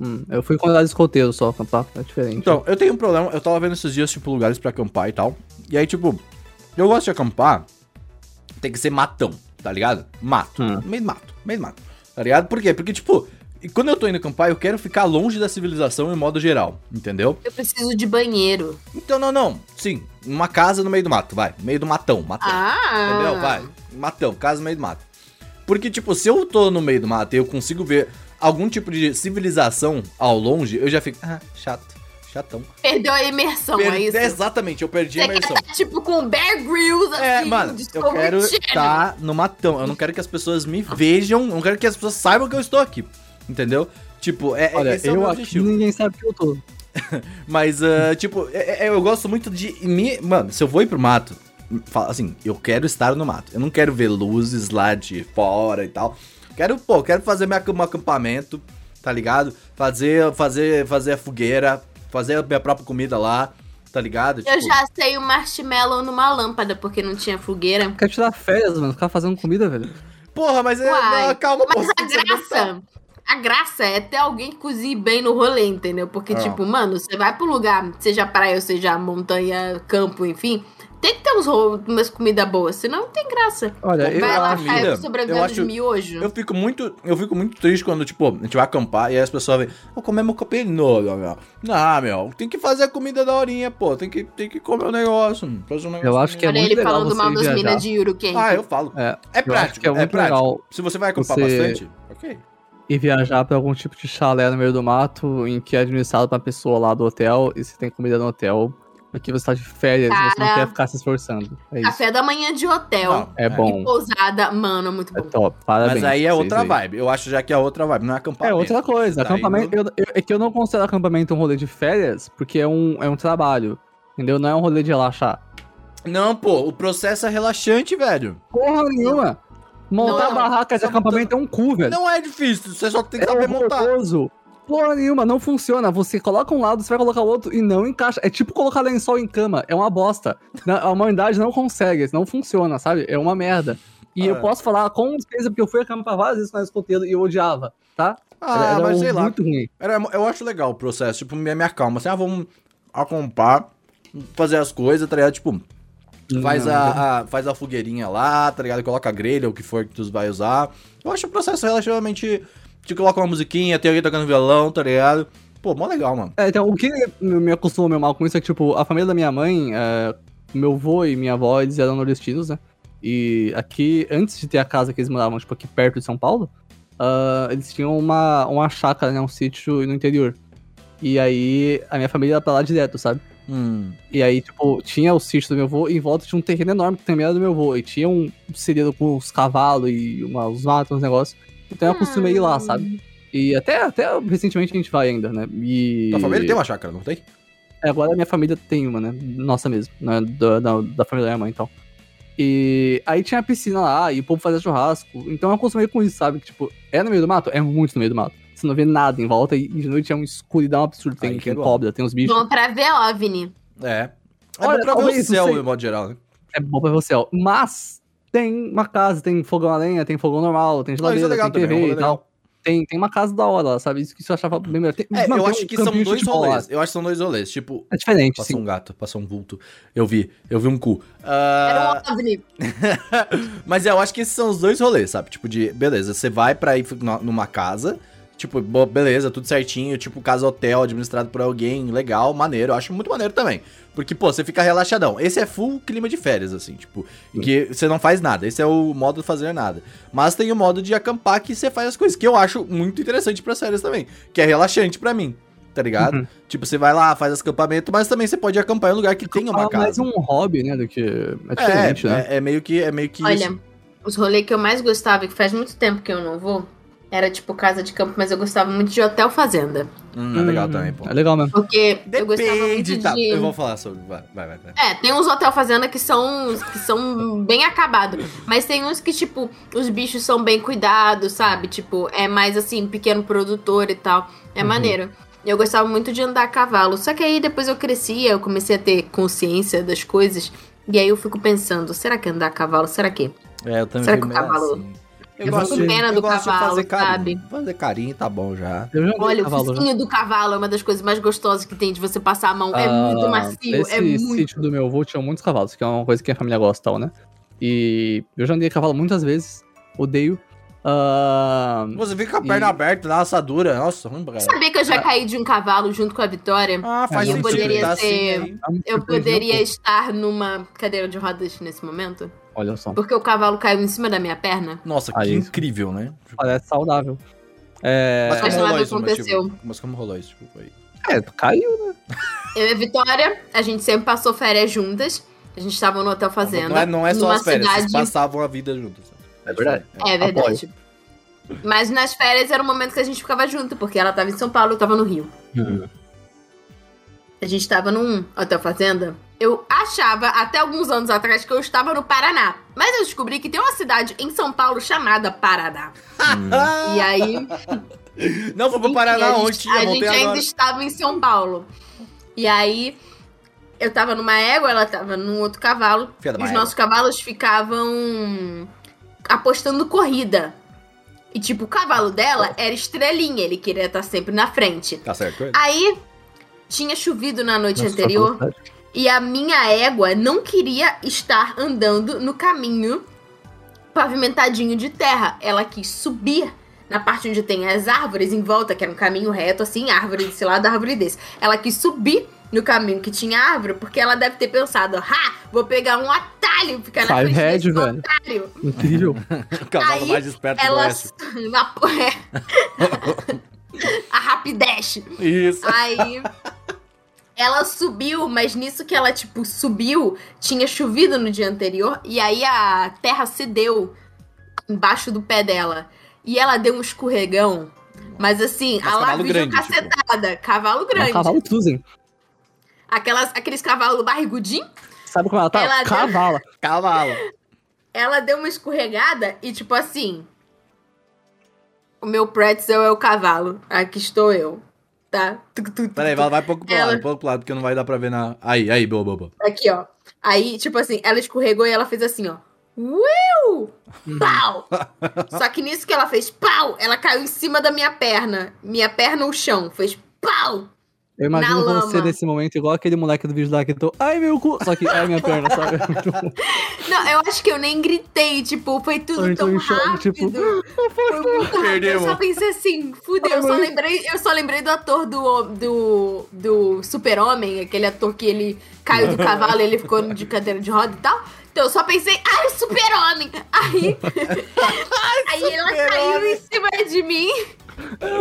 Hum, eu fui quando era escoteiro só, acampar, é diferente. Então, eu tenho um problema, eu tava vendo esses dias, tipo, lugares pra acampar e tal. E aí, tipo, eu gosto de acampar, tem que ser matão, tá ligado? Mato. Hum. Meio mato, meio mato. Tá ligado? Por quê? Porque, tipo, e quando eu tô indo acampar, eu quero ficar longe da civilização em modo geral, entendeu? Eu preciso de banheiro. Então, não, não. Sim, uma casa no meio do mato, vai. Meio do matão, matão. Ah! Entendeu? Vai. Matão, casa no meio do mato. Porque, tipo, se eu tô no meio do mato e eu consigo ver algum tipo de civilização ao longe, eu já fico. Ah, chato. Chatão. Perdeu a imersão, Per- é isso? Exatamente, eu perdi a Você quer imersão. tá, tipo, com Bear Grylls, assim, É, mano, eu quero estar no matão. Eu não quero que as pessoas me vejam, eu não quero que as pessoas saibam que eu estou aqui. Entendeu? Tipo, é, é- Olha, esse é o eu meu objetivo. ninguém sabe que eu tô. Mas, ah, tipo, é- é- eu gosto muito de. Me... Mano, se eu vou ir pro mato, fala assim, eu quero estar no mato. Eu não quero ver luzes lá de fora e tal. Quero, pô, quero fazer minha, meu acampamento, tá ligado? Fazer, fazer, fazer a fogueira, fazer a minha própria comida lá, tá ligado? Eu já sei o marshmallow numa lâmpada, porque não tinha fogueira. Quer tirar férias, mano, ficar fazendo comida, velho. Porra, mas é. Não, calma, pô. Mas você a graça, a graça é ter alguém que cozinhe bem no rolê, entendeu? Porque, Ah. tipo, mano, você vai pro lugar, seja praia ou seja montanha, campo, enfim, tem que ter uns umas comidas boas, senão não tem graça. Olha, eu vai lá, acho. comida, cai sobrevivendo eu acho- de miojo. Eu fico muito, eu fico muito triste quando, tipo, a gente vai acampar e aí as pessoas vêm, vou comer meu capelino, meu. Não, meu, tem que fazer a comida da horinha, pô, tem que, tem que comer o negócio, fazer um negócio. Eu acho que é Olha muito ele legal falando mal das minas de Yuruken. Ah, eu falo. É, É eu prático, é é, muito prático. legal Se você vai acampar você- bastante, ok. Ir viajar pra algum tipo de chalé no meio do mato, em que é administrado pra pessoa lá do hotel, e você tem comida no hotel, porque você tá de férias e você não Cara. quer ficar se esforçando. É isso. Café da manhã de hotel. Não, É bom. E pousada, mano, muito É bom. top. Parabéns. Mas aí é outra aí. vibe. Eu acho já que é outra vibe, não é acampamento. É outra coisa. Daí Acampamento. eu- eu- é que eu não considero acampamento um rolê de férias, porque é um, é um trabalho. Entendeu? Não é um rolê de relaxar. Não, pô, o processo é relaxante, velho. Porra nenhuma! Montar Não, barraca de acampamento é um cu, velho. Não é difícil, você só tem que é saber montar. Porra nenhuma, não funciona. Você coloca um lado, você vai colocar o outro e não encaixa. É tipo colocar lençol em cama. É uma bosta. A humanidade não consegue, não funciona, sabe? É uma merda. E eu Ah. posso falar com certeza, porque eu fui acampar várias vezes com a escoteiro e eu odiava, tá? Ah, mas sei lá. muito ruim. Era, eu acho legal o processo, tipo, me, me acalma. Assim, ah, vamos acampar, fazer as coisas, tá ligado? Tipo, faz, a, a- faz a fogueirinha lá, tá ligado? Coloca a grelha, o que for que tu vai usar. Eu acho o processo relativamente... Te coloca uma musiquinha, tem alguém tocando violão, tá ligado? Pô, mó legal, mano. É, então, o que me acostumou meio mal com isso é que, tipo, a família da minha mãe, é, meu avô e minha avó, eles eram nordestinos, né? E aqui, antes de ter a casa que eles moravam, tipo, aqui perto de São Paulo, ah, eles tinham uma, uma chácara, né? Um sítio no interior. E aí, a minha família ia pra lá direto, sabe? Hum. E aí, tipo, tinha o sítio do meu avô e em volta tinha um terreno enorme que também era do meu avô. E tinha um cereiro com os cavalos e uma, os matos, uns negócios. Então eu acostumei ir lá, sabe? E até, até recentemente a gente vai ainda, né? E... Tua família tem uma chácara, não tem? É, agora a minha família tem uma, né? Nossa mesmo, né? Da, da, da família da minha mãe, então. E aí tinha a piscina lá, e o povo fazia churrasco. Então eu acostumei com isso, sabe? Que, tipo, é no meio do mato? É muito no meio do mato. Você não vê nada em volta, e, de noite é uma escuridão absurda. Tem, Aí que tem é cobra, tem os bichos. Bom pra ver OVNI. É. É Olha, bom pra ver o céu, sei. de modo geral, né? É bom pra você, ó. Mas tem uma casa, tem fogão a lenha, tem fogão normal, tem Não, é geladeira, legal tem também, é um TV rolê e tal. Tem, tem uma casa da hora lá, sabe? Isso que isso eu achava bem melhor. Tem, É, mano, eu tem acho um que são dois rolês. Eu acho que são dois rolês. Tipo, É diferente, passou sim. um gato, passou um vulto. Eu vi, eu vi um cu. Era Ah, um OVNI. Mas é, eu acho que esses são os dois rolês, sabe? Tipo, de, beleza, você vai pra ir numa casa, tipo, beleza, tudo certinho, tipo, casa hotel administrado por alguém, legal, maneiro. Eu acho muito maneiro também. Porque, pô, você fica relaxadão. Esse é full clima de férias, assim, tipo, em que você não faz nada. Esse é o modo de fazer nada. Mas tem o modo de acampar que você faz as coisas, que eu acho muito interessante pra férias também. Que é relaxante pra mim, tá ligado? Uhum. Tipo, você vai lá, faz acampamento, mas também você pode acampar em um lugar que tenha uma Ah, casa. mais um hobby, né? Do que. É É, diferente, né? é, é meio que. É meio que Olha, isso. os rolês que eu mais gostava, e que faz muito tempo que eu não vou, era tipo casa de campo, mas eu gostava muito de hotel fazenda. Hum, é legal Hum, também, pô. É legal mesmo. Porque eu gostava muito Depende, de. tá. Eu vou falar sobre. Vai, vai, vai. É, tem uns hotel fazenda que são, que são bem acabados. Mas tem uns que, tipo, os bichos são bem cuidados, sabe? Tipo, é mais assim, pequeno produtor e tal. É Uhum. maneiro. Eu gostava muito de andar a cavalo. Só que aí depois eu crescia, eu comecei a ter consciência das coisas. E aí eu fico pensando, será que andar a cavalo? Será que? É, eu também Será que o cavalo- assim. Eu pena eu do gosto de cavalo, fazer carinho. sabe? Fazer carinho tá bom já. Eu já Olha, cavalo, o focinho do cavalo é uma das coisas mais gostosas que tem de você passar a mão. É Ah, muito macio, Esse é muito. sítio do meu avô tinha muitos cavalos, que é uma coisa que a família gosta, tal, né? E eu já andei a cavalo muitas vezes, odeio. Ah, Você fica com a perna E- aberta, dá assadura. Nossa, ruim caralho. Sabia que eu já caí de um cavalo junto com a Vitória? Ah, faz Eu sentido. poderia tá ser- assim aí. é um Eu de poderia estar numa cadeira de rodas nesse momento? Olha só, Porque o cavalo caiu em cima da minha perna? Nossa, que isso. incrível, né? parece saudável. É, Mas como Mas rolou isso, mas, aconteceu. tipo, mas como rolou isso? Tipo, foi... é, caiu, né? Eu e a Vitória, a gente sempre passou férias juntas. A gente tava no hotel fazenda. Não é, não é só as férias, vocês cidade- passavam a vida juntos. É verdade. É verdade. Mas nas férias era o momento que a gente ficava junto, porque ela tava em São Paulo e eu tava no Rio. Hum. A gente tava num hotel fazenda. Eu achava, até alguns anos atrás, que eu estava no Paraná. Mas eu descobri que tem uma cidade em São Paulo chamada Paraná. E aí. Não, vou pro enfim, Paraná a gente, ontem, a eu voltei gente ainda agora. estava em São Paulo. E aí. Eu tava numa égua, ela tava num outro cavalo. E os égua. nossos cavalos ficavam apostando corrida. E tipo, o cavalo dela era estrelinha, ele queria estar sempre na frente. Tá certo. Aí tinha chovido na noite Nossa, anterior velocidade. e a minha égua não queria estar andando no caminho pavimentadinho de terra. Ela quis subir na parte onde tem as árvores em volta, que era um caminho reto, assim, árvore desse lado, árvore desse. Ela quis subir no caminho que tinha árvore, porque ela deve ter pensado, ha, vou pegar um atalho, ficar na Five frente head, desse velho. otário. Incrível. O cavalo Aí, mais esperto do Ela... Oeste. A rapidez. Isso. Aí ela subiu, mas nisso que ela, tipo, subiu, tinha chovido no dia anterior, e aí a terra cedeu embaixo do pé dela. E ela deu um escorregão. Mas assim, Mas a lá tipo. cacetada. Cavalo É um grande. cavalo Tuzen. Aquelas, aqueles cavalos barrigudinhos. Sabe como ela tá? Ela deu- Cavala. Cavalo. Ela deu uma escorregada e, tipo assim. O meu pretzel é o cavalo. Aqui estou eu. Tá? Peraí, vai, vai um pouco pro Ela- lado, um pouco pro lado, porque não vai dar pra ver na... Aí, aí, boa, boa, boa. Aqui, ó. Aí, tipo assim, ela escorregou e ela fez assim, ó. Uiu! Pau! Só que nisso que ela fez pau, ela caiu em cima da minha perna. Minha perna no chão. Fez pau! Eu imagino Na você lama. nesse momento, igual aquele moleque do vídeo lá que tô. Ai, meu cu! Só que, ai, minha perna, sabe? Bom. Não, eu acho que eu nem gritei, tipo, foi tudo Eu tô tão em choque, rápido. tipo, Foi muito rápido. Eu só pensei assim, fudeu, eu só lembrei, eu só lembrei do ator do, do, do Super-Homem, aquele ator que ele caiu do cavalo e ele ficou de cadeira de roda e tal. Então eu só pensei, ai, Super-Homem! Aí, aí ela caiu em cima de mim.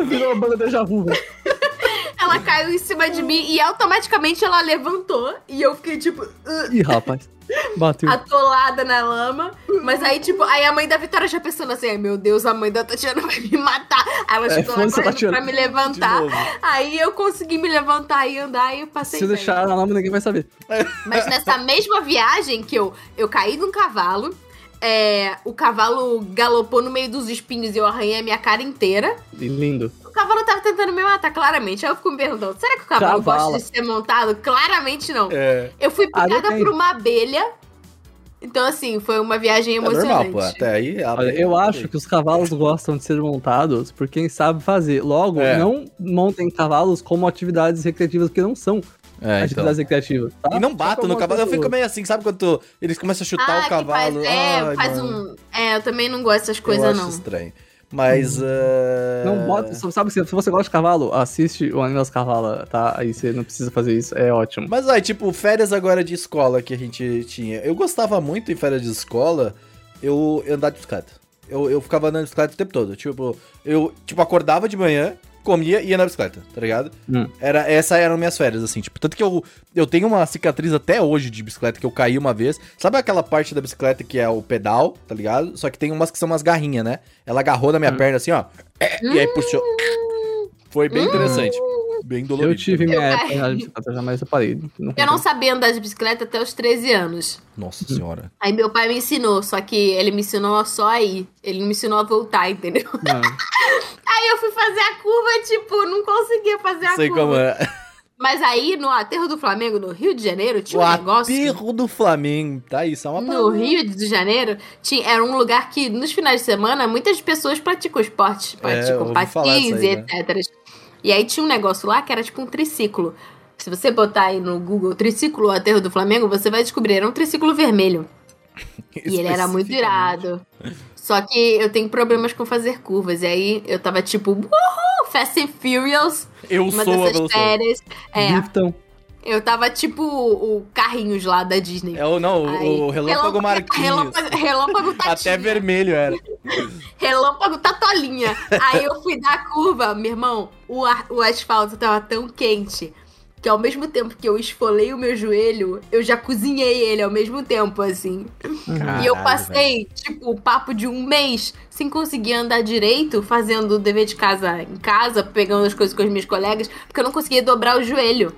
Virou uma banda déjà vu, velho. Ela caiu em cima de mim e automaticamente ela levantou. E eu fiquei, tipo, "Uh", Ih, rapaz. Bateu. atolada na lama. Mas aí, tipo, aí a mãe da Vitória já pensando assim, ai meu Deus, a mãe da Tatiana vai me matar. Aí ela É, chegou lá foda-se, correndo Tatiana. pra me levantar. Aí eu consegui me levantar e andar e eu passei Se bem. deixar na lama, ninguém vai saber. Mas nessa mesma viagem que eu, eu caí num cavalo, é, o cavalo galopou no meio dos espinhos e eu arranhei a minha cara inteira. Lindo. O cavalo tava tentando me matar, claramente. Aí eu fico me perguntando, será que o cavalo Cavala. gosta de ser montado? Claramente não. É, Eu fui Ah, picada por uma abelha. Então, assim, foi uma viagem é emocionante. normal, pô. Até aí... Olha, eu acho que os cavalos gostam de ser montados por quem sabe fazer. Logo, É. não montem cavalos como atividades recreativas, porque não são É, então. atividades recreativas. Tá? E não bato no cavalo. Eu fico meio assim, sabe quando tu- eles começam a chutar Ah, o que cavalo? faz, é, Ai, faz mano, um... É, eu também não gosto dessas eu coisas, acho não. estranho. Mas... eh, Não bota, sabe, se você gosta de cavalo, assiste o Anime das Cavalas, tá? Aí você não precisa fazer isso, é ótimo. Mas aí, tipo, férias agora de escola que a gente tinha. Eu gostava muito em férias de escola eu, eu andar de bicicleta. Eu, eu ficava andando de bicicleta o tempo todo. Tipo, eu tipo, acordava de manhã, comia e ia na bicicleta, tá ligado? Hum. Era, essa eram minhas férias, assim, tipo, tanto que eu, eu tenho uma cicatriz até hoje de bicicleta que eu caí uma vez. Sabe aquela parte da bicicleta que é o pedal, tá ligado? Só que tem umas que são umas garrinhas, né? Ela agarrou na minha Hum. perna assim, ó. é, E aí puxou. Foi bem interessante. Bem dolorido. Eu tive minha Eu época na bicicleta, jamais eu parei. Não Eu não sabia andar de bicicleta até os 13 anos. Nossa senhora. Aí meu pai me ensinou, só que ele me ensinou só aí. Ele não me ensinou a voltar, entendeu? Não. Aí Aí eu fui fazer a curva, tipo, não conseguia fazer a Sei curva. como é. Mas aí, no aterro do Flamengo, no Rio de Janeiro, tinha O um negócio. aterro do Flamengo. Tá isso, é uma No parada. Rio de Janeiro, tinha, era um lugar que, nos finais de semana, muitas pessoas praticam esportes. Praticam ouvi falar patins e aí, né? etc. E aí tinha um negócio lá que era tipo um triciclo. Se você botar aí no Google triciclo aterro do Flamengo, você vai descobrir. Era um triciclo vermelho. E ele era muito irado. Só que eu tenho problemas com fazer curvas. E aí eu tava tipo, uhul, Fast and Furious. Eu Uma sou dessas velocidade. férias. É, Driftão. Eu tava tipo o Carrinhos lá da Disney. É o, não, Aí, o Relâmpago Marquinhos. Relâmpago, relâmpago Tatinha. Até vermelho era. Relâmpago Tatolinha. Aí eu fui dar a curva, meu irmão, o, ar- o asfalto tava tão quente que ao mesmo tempo que eu esfolei o meu joelho, eu já cozinhei ele ao mesmo tempo, assim. e eu Caralho, passei, tipo, o papo de um mês sem conseguir andar direito, fazendo o dever de casa em casa, pegando as coisas com as minhas colegas, porque eu não conseguia dobrar o joelho.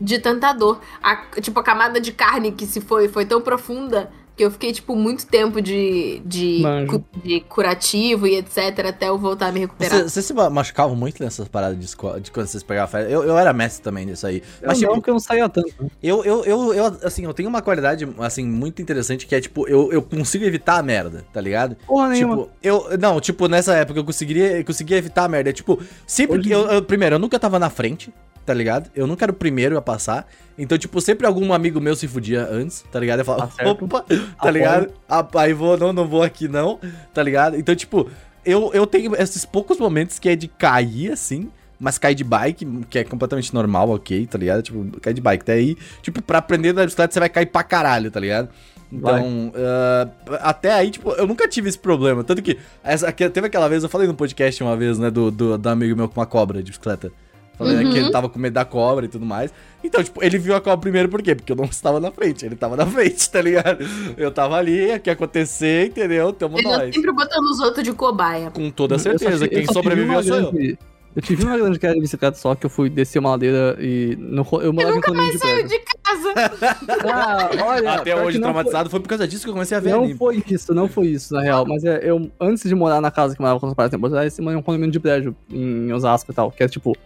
De tanta dor. A- tipo, a camada de carne que se foi, foi tão profunda que eu fiquei, tipo, muito tempo de, de, cu- de curativo e etc. até eu voltar a me recuperar. Você, você se ma- machucava muito nessas paradas de escola, de quando vocês pegavam férias? Eu, eu era mestre também nisso aí. Eu Mas, não, tipo, porque eu não saía tanto. eu, eu, eu, eu, assim, eu tenho uma qualidade, assim, muito interessante que é, tipo, eu, eu consigo evitar a merda, tá ligado? Porra nenhuma. Tipo, eu. Não, tipo, nessa época eu conseguiria, eu conseguia evitar a merda. Tipo, sempre que. Eu, eu- primeiro, eu nunca tava na frente, tá ligado? Eu nunca era o primeiro a passar. Então, tipo, sempre algum amigo meu se fudia antes, tá ligado? Eu falava, Tá opa, tá Apoio. ligado? Ah, aí vou, não, não vou aqui não, tá ligado? Então, tipo, eu, eu tenho esses poucos momentos que é de cair, assim. Mas cair de bike, que é completamente normal, ok, tá ligado? Tipo, cair de bike. Até aí, tipo, pra aprender da bicicleta, você vai cair pra caralho, tá ligado? Então, ah, até aí, tipo, eu nunca tive esse problema. Tanto que, essa, teve aquela vez, eu falei no podcast uma vez, né, do, do, do amigo meu com uma cobra de bicicleta. Falei né, que ele tava com medo da cobra e tudo mais. Então, tipo, ele viu a cobra primeiro, por quê? Porque eu não estava na frente, ele tava na frente, tá ligado? Eu tava ali, o que acontecer, entendeu? Tamo Ele tá nós. sempre botando os outros de cobaia. Com toda Eu só certeza, eu quem sobreviveu sou eu. Eu tive uma grande queda de bicicleta só que eu fui descer uma ladeira e no, ro- eu morava em condomínio de Saiu de casa. Ah, olha, Até hoje não traumatizado, foi... por causa disso que eu comecei a ver Foi, não anime. foi isso, não foi isso, na real. Mas é, eu, antes de morar na casa que eu morava com os pais temporais, eu morei em um condomínio de prédio em Osasco e tal, que é tipo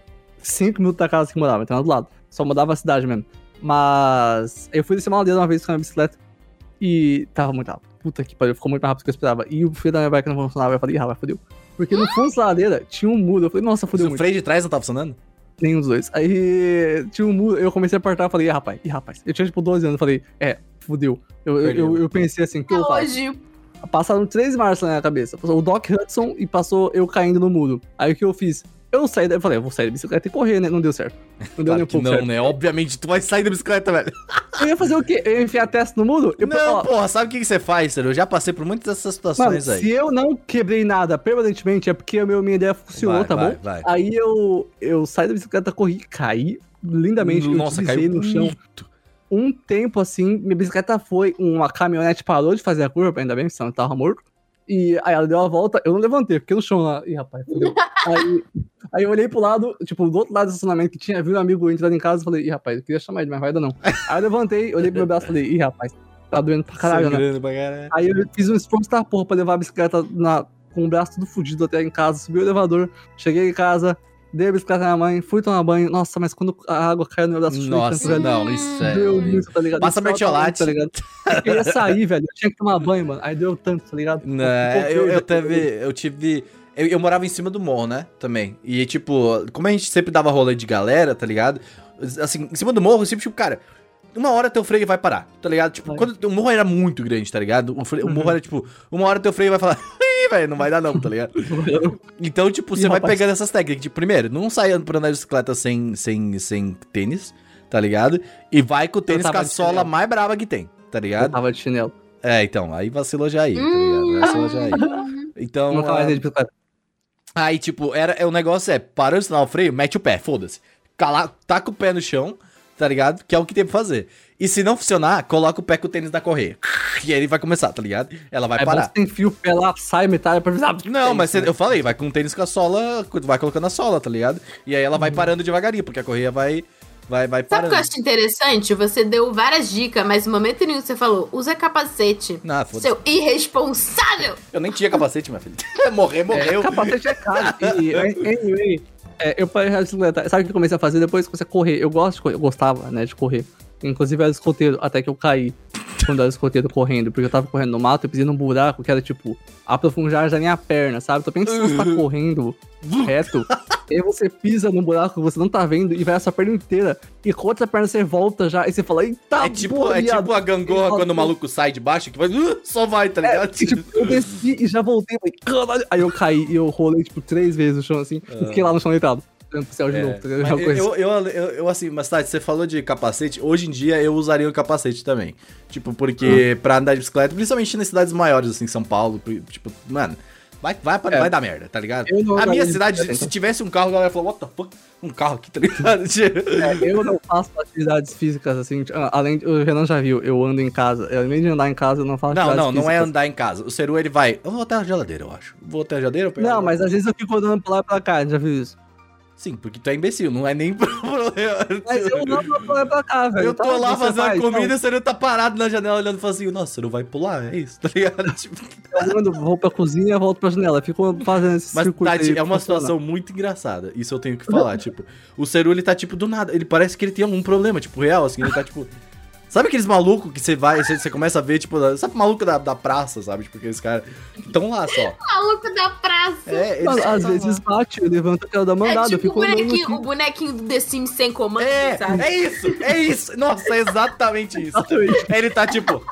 5 minutos da casa que eu morava, então era do lado. Só mudava a cidade mesmo. Mas eu fui descer uma ladeira uma vez com a minha bicicleta e tava muito rápido. Puta que pariu, ficou muito mais rápido do que eu esperava. E o fio da minha bike não funcionava. Eu falei, ih, rapaz, fodeu. Porque no fundo da ladeira tinha um muro. Eu falei, nossa, Se fodeu o muito. freio de trás não tá funcionando? Nenhum dos dois. Aí tinha um muro, eu comecei a apertar, eu falei, ih, rapaz, ih, rapaz. Eu tinha tipo 12 anos, eu falei, é, fudeu. Eu, eu, eu, eu pensei assim, o que eu faço? Hoje, Passaram três marços na minha cabeça. Passou o Doc Hudson e passou eu caindo no muro. Aí o que eu fiz? Eu saí, da- eu falei, eu vou sair da bicicleta e correr, né? Não deu certo. Não deu Claro nem um pouco não, certo. né? Obviamente, tu vai sair da bicicleta, velho. Eu ia fazer o quê? Eu ia enfiar a testa no muro? Eu, não, ó, porra, sabe o que, que você faz, Ciro? Eu já passei por muitas dessas Mano, situações aí. se eu não quebrei nada permanentemente, é porque a minha ideia funcionou, Vai, tá vai, bom? vai. Aí eu, eu saí da bicicleta, corri, caí lindamente. Nossa, eu deslizei caiu no chão. muito. Um tempo assim, minha bicicleta foi, uma caminhonete parou de fazer a curva, ainda bem, senão eu tava morto. E aí ela deu a volta, eu não levantei, fiquei no chão lá. Ih, rapaz, aí, aí eu olhei pro lado, tipo, do outro lado do estacionamento que tinha, vi um amigo entrando em casa e falei, ih, rapaz, eu queria chamar ele, mas vai dar não. aí eu levantei, olhei pro meu braço e falei, ih, rapaz, tá doendo pra caralho, né? Pra caralho. Aí eu fiz um esforço da porra pra levar a bicicleta na, com o braço tudo fudido até em casa, subi o elevador, cheguei em casa, dei a bicicleta na mãe, fui tomar banho. Nossa, mas quando a água caiu no meu braço, Nossa, velho. não, isso é. Deu muito, tá ligado? Passa mertiolate. Tá ligado? Eu queria sair, velho. Eu tinha que tomar banho, mano. Aí deu tanto, tá ligado? Não, Ficou eu, eu teve. Eu tive. Eu, eu morava em cima do morro, né? Também. E, tipo, como a gente sempre dava rolê de galera, tá ligado? Assim, em cima do morro, sempre, tipo, cara, uma hora teu freio vai parar, tá ligado? Tipo, Vai. quando o morro era muito grande, tá ligado? O, freio- o morro era, tipo, uma hora teu freio vai falar, ih, velho, não vai dar não, tá ligado? Então, tipo, você vai rapaz. pegando essas técnicas. Tipo, primeiro, não saia pra andar de bicicleta sem, sem, sem tênis, tá ligado? E vai com o tênis com a sola mais braba que tem, tá Eu ligado? tava de chinelo. É, então, aí vacilou já aí, tá ligado? Vacilou já aí. Então, Nunca mais ah, de bicicleta. aí, tipo, era, é, o negócio é, parou de sinal o freio, mete o pé, foda-se. Cala, taca o pé no chão, tá ligado? Que é o que tem pra fazer. E se não funcionar, coloca o pé com o tênis da correia. E aí ele vai começar, tá ligado? Ela vai É bom parar. você tem fio, lá, sai metade pra avisar. Não, mas você- eu falei, vai com o tênis com a sola, vai colocando a sola, tá ligado? E aí ela Uhum. vai parando devagarinho, porque a correia vai Vai, vai Sabe o que eu acho interessante? Você deu várias dicas, mas em momento nenhum você falou, usa capacete. Não, foda-se. Seu irresponsável! Eu nem tinha capacete, minha filha. Morrer, morreu. Capacete é caro. E, anyway, é, eu parei de bicicleta. Sabe o que eu comecei a fazer depois que você correr? Eu gosto de correr, eu gostava, né, de correr. Inclusive era escoteiro, até que eu caí quando era escoteiro correndo, porque eu tava correndo no mato e pisei num buraco que era tipo a profundidade da minha perna, sabe? Então pensa se você tá correndo reto, e aí você pisa num buraco que você não tá vendo e vai a sua perna inteira, e com outra perna você volta já, e você fala, eita, É tipo, é viado." tipo a gangorra quando o maluco sai de baixo, que vai, uh, só vai, tá ligado? E, tipo, eu desci e já voltei, falei, caralho. Aí eu caí e eu rolei, tipo, três vezes no chão, assim, e fiquei lá no chão deitado. Céu de É, novo, tá coisa eu, eu, eu, eu, assim, mas tá, você falou de capacete, hoje em dia eu usaria o capacete também. Tipo, porque Hum. pra andar de bicicleta, principalmente nas cidades maiores, assim, São Paulo, tipo, mano, vai, vai, É. vai dar merda, tá ligado? A minha cidade, se então. tivesse um carro, a galera falou, what the fuck? Um carro aqui, tá ligado? Tipo, É, eu não faço atividades físicas assim. ah, Além o Renan já viu, eu ando em casa. Além de andar em casa, eu não faço Não, não, não é andar em casa. O Ceru, ele vai, eu vou até a geladeira, eu acho. Vou até a geladeira, eu Não, mas às vezes eu fico andando pra lá e pra cá, já viu isso? Sim, porque tu é imbecil, não é nem problema. Mas eu não vou e pra cá, velho. Eu tô lá você fazendo faz, comida e você não tá parado na janela olhando e falando assim, nossa, você não vai pular, é isso, tá ligado? Tipo, Eu vou pra cozinha, volto pra janela. Fico fazendo esse Mas, circuito Tati, é uma situação muito engraçada. Isso eu tenho que falar, tipo. O Ceru, ele tá, tipo, do nada. Ele parece que ele tem algum problema, tipo, real, assim. Ele tá, tipo... Sabe aqueles malucos que você vai, você, você começa a ver, tipo... Sabe o maluco da, da praça, sabe? Tipo, aqueles caras que estão lá só. Maluco da praça! É, eles às vezes bate, eu levanto aquela da É mandada, eu tipo fico o bonequinho, aqui. o bonequinho do The Sims sem comando, É, sabe? é isso, é isso. Nossa, é exatamente isso. Exatamente. Ele tá, tipo...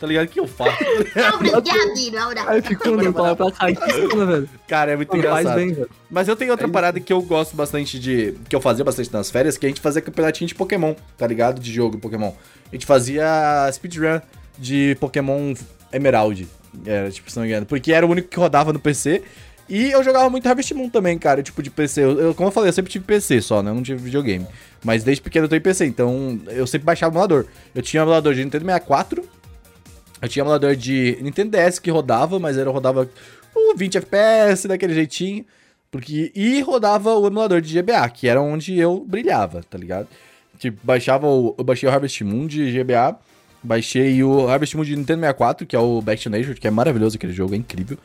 Tá ligado? O que eu faço? Obrigado, Laura. Aí eu fico andando pra funciona, velho. Cara, é muito engraçado. bem. Mas eu tenho outra parada que eu gosto bastante de. que eu fazia bastante nas férias, que a gente fazia campeonatinho de Pokémon, tá ligado? De jogo Pokémon. A gente fazia speedrun de Pokémon Emerald. Era, tipo, se não me engano. Porque era o único que rodava no PC. E eu jogava muito Harvest Moon também, cara, tipo de PC. Eu, eu- como eu falei, eu sempre tive PC só, né? Eu não tive videogame. Mas desde pequeno eu tenho PC, então eu sempre baixava o emulador. Eu tinha um emulador de Nintendo 64. Eu tinha emulador de Nintendo DS que rodava, mas era rodava uh, 20 FPS, daquele jeitinho. Porque, e rodava o emulador de GBA, que era onde eu brilhava, tá ligado? Tipo, baixava o, eu baixei o Harvest Moon de GBA, baixei o Harvest Moon de Nintendo 64, que é o Back to Nature, que é maravilhoso aquele jogo, é incrível.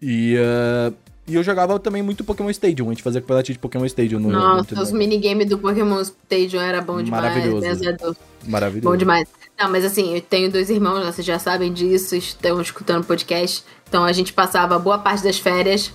E, ah, e eu jogava também muito Pokémon Stadium, a gente fazia campeonato de Pokémon Stadium no, no Nossa, os 64. minigames do Pokémon Stadium era bom demais. Maravilhoso. a Deus. Maravilhoso. Bom demais. Não, mas assim, eu tenho dois irmãos, vocês já sabem disso, estão escutando o podcast. Então a gente passava boa parte das férias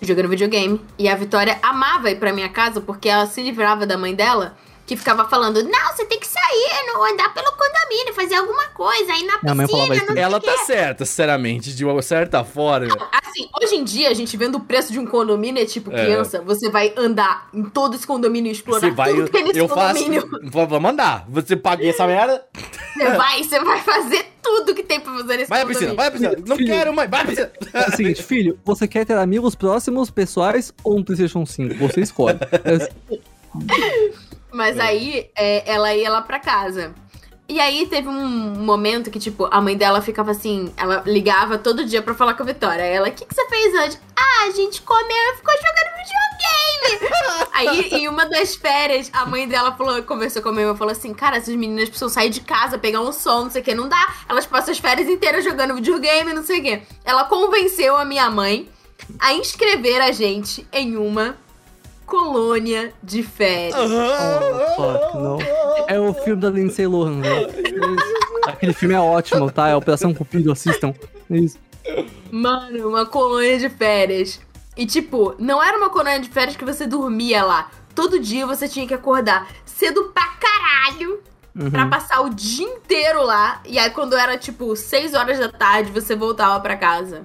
jogando videogame. E a Vitória amava ir pra minha casa porque ela se livrava da mãe dela, que ficava falando: Não, você tem que sair, não andar pelo condomínio, fazer alguma coisa, ir na falava piscina, isso. não Ela tá quê." certa, sinceramente, de uma certa forma. Assim, hoje em dia, a gente vendo o preço de um condomínio, é tipo, É. criança, você vai andar em todo esse condomínio e explorar Você vai, tudo eu, que tem nesse eu faço. condomínio. Vamos andar. Você paguei essa merda. Você vai, você vai fazer tudo que tem pra fazer nesse Vai à piscina, vai à piscina. Não Filho. quero, mãe, vai à piscina. É o seguinte, filho, você quer ter amigos próximos, pessoais ou um PlayStation 5? Você escolhe. Mas aí, é, ela ia lá pra casa. E aí teve um momento que, tipo, a mãe dela ficava assim, ela ligava todo dia pra falar com a Vitória. Ela, o que, que você fez hoje? Ah, a gente comeu e ficou jogando videogame. aí, em uma das férias, a mãe dela falou, conversou comigo e falou assim: Cara, essas meninas precisam sair de casa, pegar um som, não sei o que, não dá. Elas passam as férias inteiras jogando videogame, não sei o que. Ela convenceu a minha mãe a inscrever a gente em uma colônia de férias. oh, fuck, não. É o filme da Lindsay Lohan, velho. Aquele filme é ótimo, tá? É Operação Cupido, assistam. É isso. Mano, uma colônia de férias. E tipo, não era uma colônia de férias que você dormia lá. Todo dia você tinha que acordar cedo pra caralho Uhum. pra passar o dia inteiro lá. E aí, quando era tipo 6 horas da tarde, você voltava pra casa.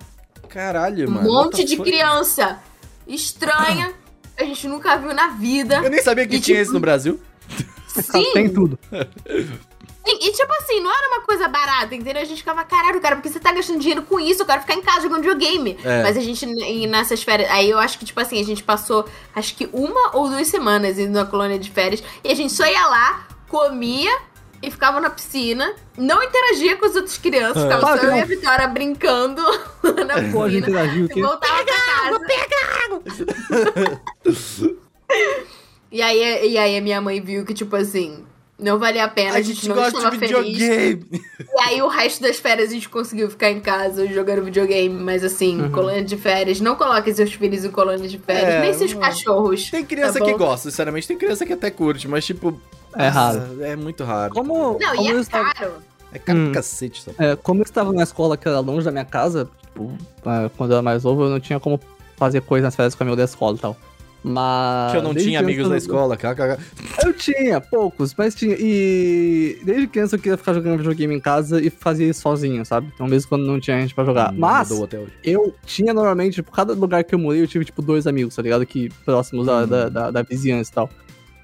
Caralho, Um mano. monte what the de fuck? criança estranha. A gente nunca viu na vida. Eu nem sabia que E, tinha tipo, isso no Brasil. Sim. Tem tudo. E, e, tipo assim, não era uma coisa barata, entendeu? A gente ficava, caralho, cara, porque você tá gastando dinheiro com isso? Eu quero ficar em casa jogando videogame. É. Mas a gente, nessas férias, aí eu acho que, tipo assim, a gente passou, acho que uma ou duas semanas indo na colônia de férias, e a gente só ia lá, comia e ficava na piscina, não interagia com as outras crianças, ficava Claro só eu e a Vitória brincando na piscina. interagir o E quê? voltava pra casa. E aí, e aí a minha mãe viu que, tipo assim, não valia a pena, a, gente, não estava feliz. E aí o resto das férias a gente conseguiu ficar em casa jogando videogame, mas assim, Uhum. colônia de férias. Não coloquem seus filhos em colônia de férias, É, nem seus não. cachorros. Tem criança tá que gosta, sinceramente. Tem criança que até curte, mas tipo. É raro. nossa, É muito raro. Como, Não, como e eu é estava, caro. É caro Hum. pra cacete, sabe? é, como eu estava numa escola que era longe da minha casa, tipo, é, quando eu era mais novo, eu não tinha como fazer coisa nas férias com a amigo da escola e tal. Mas. Que eu não tinha amigos eu- na escola, kkk. Eu tinha, poucos, mas tinha. E desde criança eu queria ficar jogando videogame em casa e fazia isso sozinho, sabe? Então mesmo quando não tinha gente pra jogar. Hum, Mas eu tinha normalmente, tipo, cada lugar que eu morei, eu tive, tipo, dois amigos, tá ligado? Que próximos da, Hum. da, da, da vizinhança e tal.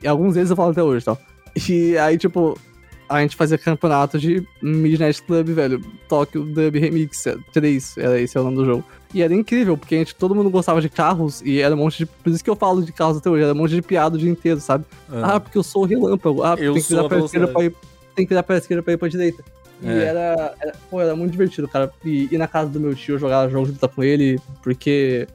E alguns deles eu falo até hoje e tal. E aí, tipo, a gente fazia campeonato de Midnight Club, velho. Tokyo Dub Remix 3, era esse é o nome do jogo. E era incrível, porque a gente, todo mundo gostava de carros e era um monte de. Por isso que eu falo de carros até hoje, era um monte de piada o dia inteiro, sabe? Ah, porque eu sou o relâmpago. Ah, Eu tem que a pra esquerda pra ir. Tem que virar pra esquerda pra ir pra direita. E É. era, era. Pô, era muito divertido, cara. E ir na casa do meu tio jogar jogos de luta com ele, porque.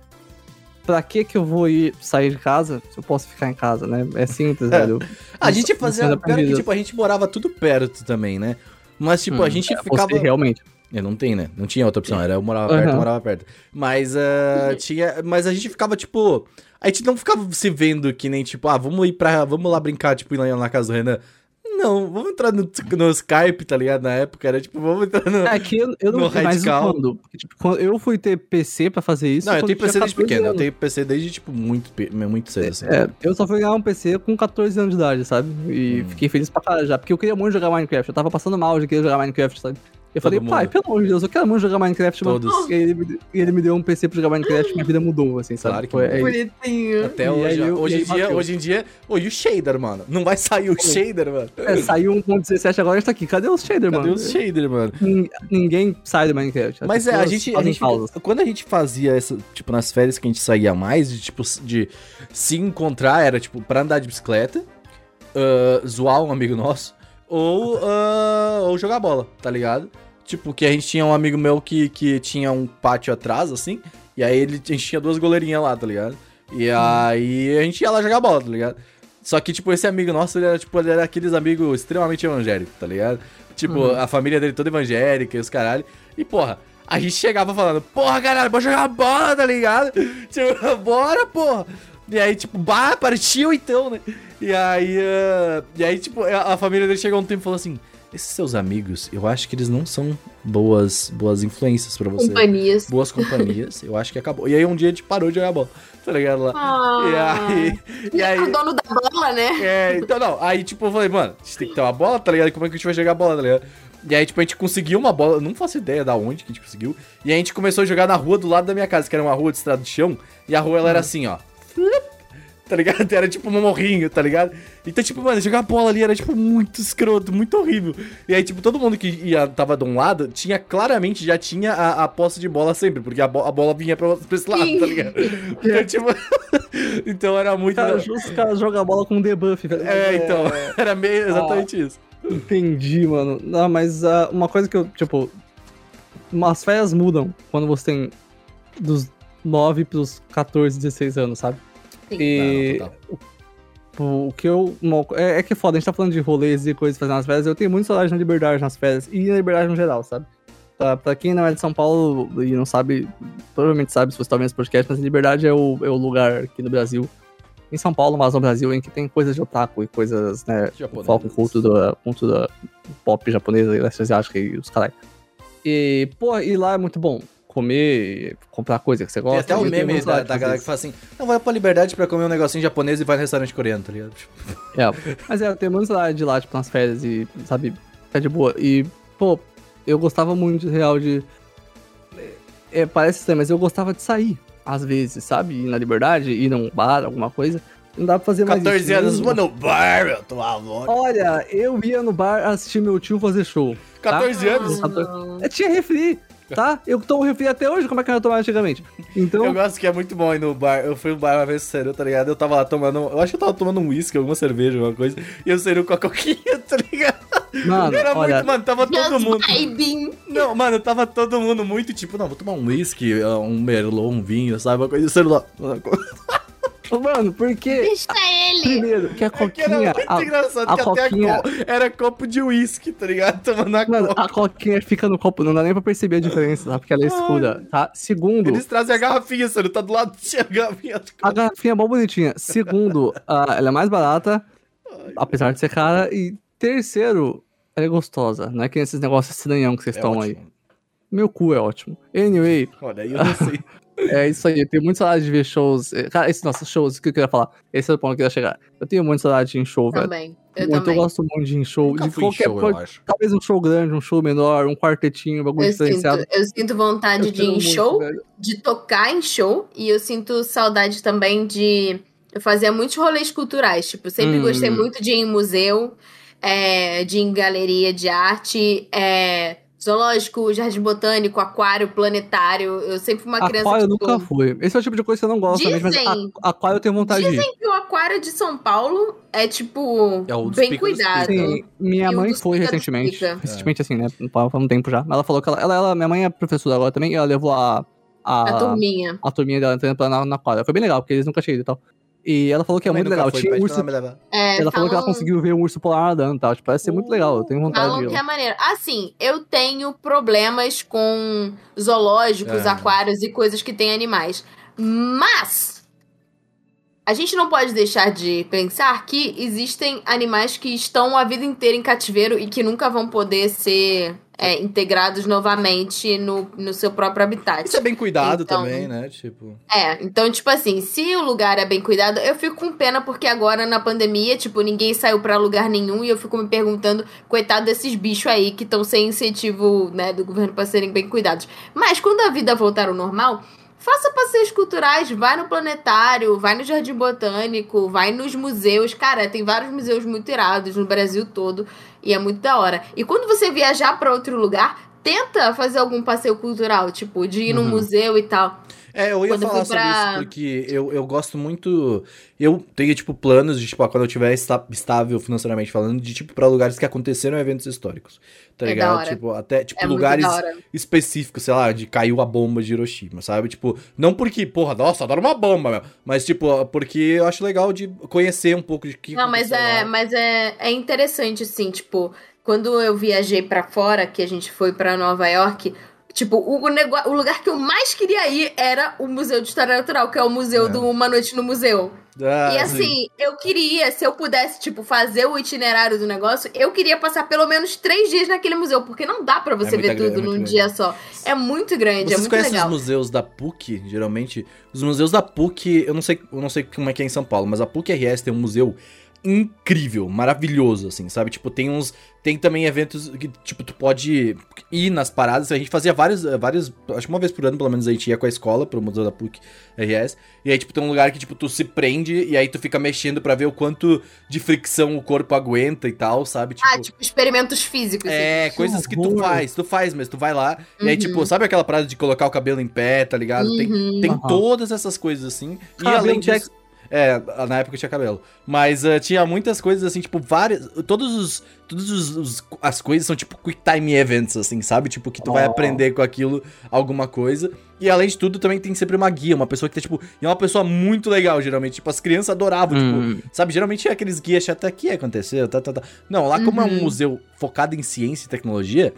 Pra que que eu vou ir sair de casa se eu posso ficar em casa, né? É simples, velho. a gente fazia. Pior que, tipo, a gente morava tudo perto também, né? Mas, tipo, a Hum, gente é, ficava. Você realmente. É, não tem, né? Não tinha outra opção. Era eu morava perto, eu morava perto. Mas ah, tinha. Mas a gente ficava, tipo. A gente não ficava se vendo que nem, tipo, ah, vamos ir pra. Vamos lá brincar, tipo, ir lá na casa do Renan. Não, vamos entrar no, no Skype, tá ligado? Na época era tipo, vamos entrar no. É que eu, eu não sei mais radical. quando. Porque, tipo, quando eu fui ter PC pra fazer isso. não, eu tenho PC desde 14 pequeno. Eu anos. tenho PC desde, tipo, muito, muito cedo, assim. É, eu só fui ganhar um PC com 14 anos de idade, sabe? E Hum. fiquei feliz pra caralho já, porque eu queria muito jogar Minecraft. Eu tava passando mal de querer jogar Minecraft, sabe? Eu Todo falei, mundo. pai, pelo amor de Deus, eu quero muito jogar Minecraft, mano. Todos. E ele, me- e ele me deu um PC pra jogar Minecraft e minha vida mudou, assim, sabe? Claro que Foi- é. Bonitinho. Até E hoje. eu- hoje, em dia, bateu. hoje em dia. Ô, e o shader, mano? Não vai sair o shader, mano? É, saiu 1.17 agora, a gente tá aqui. Cadê os shader, Cadê mano? o shader, mano? Nin- Ninguém sai do Minecraft. As Mas é, a gente, a gente quando a gente fazia essa, tipo, nas férias que a gente saía mais, de tipo, de se encontrar, era tipo, pra andar de bicicleta, ah, zoar um amigo nosso, ou, ah, ou jogar bola, tá ligado? Tipo, que a gente tinha um amigo meu que, que tinha um pátio atrás, assim, e aí ele, a gente tinha duas goleirinhas lá, tá ligado? E aí a gente ia lá jogar bola, tá ligado? Só que, tipo, esse amigo nosso, ele era, tipo, ele era aqueles amigos extremamente evangélicos, tá ligado? Tipo, a família dele toda evangélica e os caralho. E, porra, a gente chegava falando, porra, caralho, bora jogar bola, tá ligado? Tipo, bora, porra. E aí, tipo, bah, partiu então, né? E aí, ah, e aí, tipo, a, a família dele chegou um tempo e falou assim, esses seus amigos, eu acho que eles não são boas, boas influências pra você. Companhias. Boas companhias, eu acho que acabou. E aí um dia a gente parou de jogar bola, tá ligado? Lá. E Ah. aí, e aí, O dono da bola, né? é, então não, aí tipo, eu falei, mano, a gente tem que ter uma bola, tá ligado? Como é que a gente vai jogar bola, tá ligado? E aí, tipo, a gente conseguiu uma bola, eu não faço ideia da onde que a gente conseguiu. E aí a gente começou a jogar na rua do lado da minha casa, que era uma rua de estrada de chão, e a rua ela era assim, ó. Tá ligado? Era tipo um morrinho, tá ligado? Então, tipo, mano, jogar bola ali era, tipo, muito escroto, muito horrível. E aí, tipo, todo mundo que ia, tava de um lado, tinha claramente, já tinha a, a posse de bola sempre, porque a, bo- a bola vinha pra, pra esse lado, tá ligado? Então, tipo. então era muito. Cara, os caras jogam bola com debuff, velho. É, então, era meio exatamente isso. Entendi, mano. Não, mas ah, uma coisa que eu, tipo. Umas férias mudam quando você tem dos 9 pros 14, 16 anos, sabe? Sim. E o o que eu. é, é que é foda, a gente tá falando de rolês e coisas fazendo nas férias. Eu tenho muito saudade na liberdade nas férias e na liberdade no geral, sabe? Pra, pra quem não é de São Paulo e não sabe, provavelmente sabe se você tá vendo esse podcast, mas a liberdade é o, é o lugar aqui no Brasil. Em São Paulo, mas no Brasil, em que tem coisas de otaku e coisas, né? Japonesas. Foco em cultura, cultura pop japonesa e leste asiática e os caralho. E, pô, e lá é muito bom. Comer, comprar coisa que você Tem gosta. até o meme da, da galera que fala assim: não, vai pra liberdade pra comer um negocinho japonês e vai no restaurante coreano, tá ligado? É, mas é, eu tenho muita saudade de lá, tipo, nas férias e, sabe, ficar de boa. E, pô, eu gostava muito, real, de... É, parece estranho, mas eu gostava de sair, às vezes, sabe? Ir na liberdade, ir num bar, alguma coisa. Não dá pra fazer mais 14 isso. anos, vou no bar, meu, tomar vodka. Olha, eu ia no bar assistir meu tio fazer show. tá? 14 anos? Não. É, tinha refri, tá? Eu tomo refri até hoje, como é que eu ia tomar antigamente? Então, Eu gosto que é muito bom ir no bar. Eu fui no bar uma vez com o Seru, tá ligado? Eu tava lá tomando. Eu acho que eu tava tomando um uísque, alguma cerveja, alguma coisa. E o Seru com a coquinha, tá ligado? mano, Era olha, muito, mano, tava todo mundo. vibing. Não, mano, tava todo mundo muito tipo, não, vou tomar um uísque, um merlot, um vinho, sabe? Uma coisa. E o Seru lá. Mano, porque. Deixa ele! Primeiro, que a É que era coquinha. muito a- engraçado a que até coquinha- a co... era copo de uísque, tá ligado? Tomando a Mano, coca. a coquinha fica no copo, não dá nem pra perceber a diferença, tá? Porque ela é escura, tá? Segundo, Eles trazem a garrafinha, você tá do lado de a garrafinha. a garrafinha é mó bonitinha. Segundo, ah, ela é mais barata, apesar de ser cara. E terceiro, ela é gostosa. Não é que esses negócios estranhão que vocês É tomam aí. ótimo. Meu cu é ótimo. Anyway, Olha, aí eu não sei. é isso aí. Eu tenho muita saudade de ver shows. eh, Cara, esses nossos shows, o que eu queria falar? Esse é o ponto que eu ia chegar. Eu tenho muita saudade de ir em show, velho. Também. Eu Muito, também. eu gosto muito de ir em show. Nunca de fui em qualquer show, eu coisa. acho. Talvez um show grande, um show menor, um quartetinho, um bagulho Eu sinto, diferenciado. eu sinto vontade Eu de ir em muito, show, velho. de tocar em show, e eu sinto saudade também de. Eu fazia muitos rolês culturais, tipo, sempre Hum. gostei muito de ir em museu, é, de ir em galeria de arte, é, zoológico, jardim botânico, aquário, planetário. Eu sempre fui uma criança. Aquário eu tipo, nunca fui. Esse é o tipo de coisa que eu não gosto também, mas Dizem- a- aquário eu tenho vontade de ir. Dizem que o aquário de São Paulo é, tipo, É bem cuidado. Sim, minha E mãe foi dos recentemente. Pica. Recentemente, assim, né? Faz um tempo já. Mas ela falou que ela, ela, ela- minha mãe é professora agora também, e ela levou a. A, A turminha. a turminha dela entrando na, na quadra. Foi bem legal, porque eles nunca tinham ido e tal. E ela falou que é Também muito legal. foi, Tinha pede urso. É, Ela falou que ela conseguiu ver um urso polar nadando e tal. Tipo, parece ser muito legal. Eu tenho vontade Falam de que é maneiro. Assim, eu tenho problemas com zoológicos, É. aquários e coisas que têm animais. Mas a gente não pode deixar de pensar que existem animais que estão a vida inteira em cativeiro e que nunca vão poder ser é, integrados novamente no, no seu próprio habitat. Isso é bem cuidado Então- também, né? Tipo. É, então, tipo assim, se o lugar é bem cuidado, eu fico com pena porque agora na pandemia, tipo, ninguém saiu pra lugar nenhum e eu fico me perguntando, coitado desses bichos aí que estão sem incentivo, né, do governo pra serem bem cuidados. Mas quando a vida voltar ao normal, faça passeios culturais, vai no planetário, vai no jardim botânico, vai nos museus. Cara, tem vários museus muito irados no Brasil todo e é muito da hora. E quando você viajar pra outro lugar, tenta fazer algum passeio cultural, tipo, de ir num Uhum. museu e tal. É, eu ia Quando falar sobre pra- isso, porque eu, eu gosto muito. Eu tenho, tipo, planos de, tipo, quando eu tiver estável financeiramente falando, de, tipo, pra lugares que aconteceram eventos históricos. Tá É ligado? Tipo, até, tipo, É lugares específicos, sei lá, de caiu a bomba de Hiroshima, sabe? Tipo, não porque, porra, nossa, adoro uma bomba, meu. Mas, tipo, porque eu acho legal de conhecer um pouco de que. Não, mas é, lá. mas é, é interessante, assim, tipo, quando eu viajei pra fora, que a gente foi pra Nova York, tipo, o, o lugar que eu mais queria ir era o Museu de História Natural, que é o museu É. do Uma Noite no Museu. Ah, e assim, eu queria, se eu pudesse, tipo, fazer o itinerário do negócio, eu queria passar pelo menos três dias naquele museu, porque não dá pra você É ver grande, tudo é num muito dia só. É muito grande, é Vocês muito conhecem legal. os museus da PUC, geralmente? Os museus da PUC, eu não sei, eu não sei como é que é em São Paulo, mas a PUC RS tem um museu incrível, maravilhoso, assim, sabe? Tipo, tem uns. Tem também eventos que, tipo, tu pode ir nas paradas. A gente fazia vários, vários. Acho que uma vez por ano, pelo menos, a gente ia com a escola pro Museu da PUC RS. E aí, tipo, tem um lugar que, tipo, tu se prende e aí tu fica mexendo pra ver o quanto de fricção o corpo aguenta e tal, sabe? Ah, tipo, experimentos físicos. É, assim. coisas que tu faz, tu faz mesmo, tu vai lá, e aí, Uhum. tipo, sabe aquela parada de colocar o cabelo em pé, tá ligado? Tem, Uhum. tem Aham. todas essas coisas assim. e além de disso. É, na época eu tinha cabelo. Mas eh, tinha muitas coisas assim, tipo, várias. Todos os. Todas os, os- as coisas são tipo quick time events, assim, sabe? Tipo, que tu vai Oh. aprender com aquilo alguma coisa. E além de tudo, também tem sempre uma guia, uma pessoa que tá, tipo. E é uma pessoa muito legal, geralmente. Tipo, as crianças adoravam, Hum. tipo. Sabe, geralmente é aqueles guias chato aqui aconteceu, tá, tá, tá. Não, lá como é um Uhum. museu focado em ciência e tecnologia,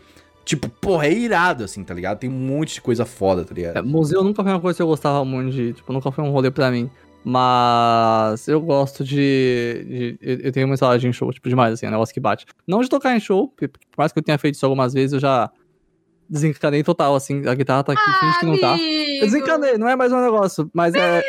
tipo, porra, é irado, assim, tá ligado? Tem um monte de coisa foda, tá ligado? É, museu nunca foi uma coisa que eu gostava muito de. Tipo, nunca foi um rolê pra mim. Mas eu gosto de. de- eu, tenho uma saudade em show, tipo, demais, assim, é um negócio que bate. Não de tocar em show, porque por mais que eu tenha feito isso algumas vezes, eu já desencanei total, assim. A guitarra tá aqui, finge que não tá. Eu Amigo! desencanei, não é mais um negócio, mas é.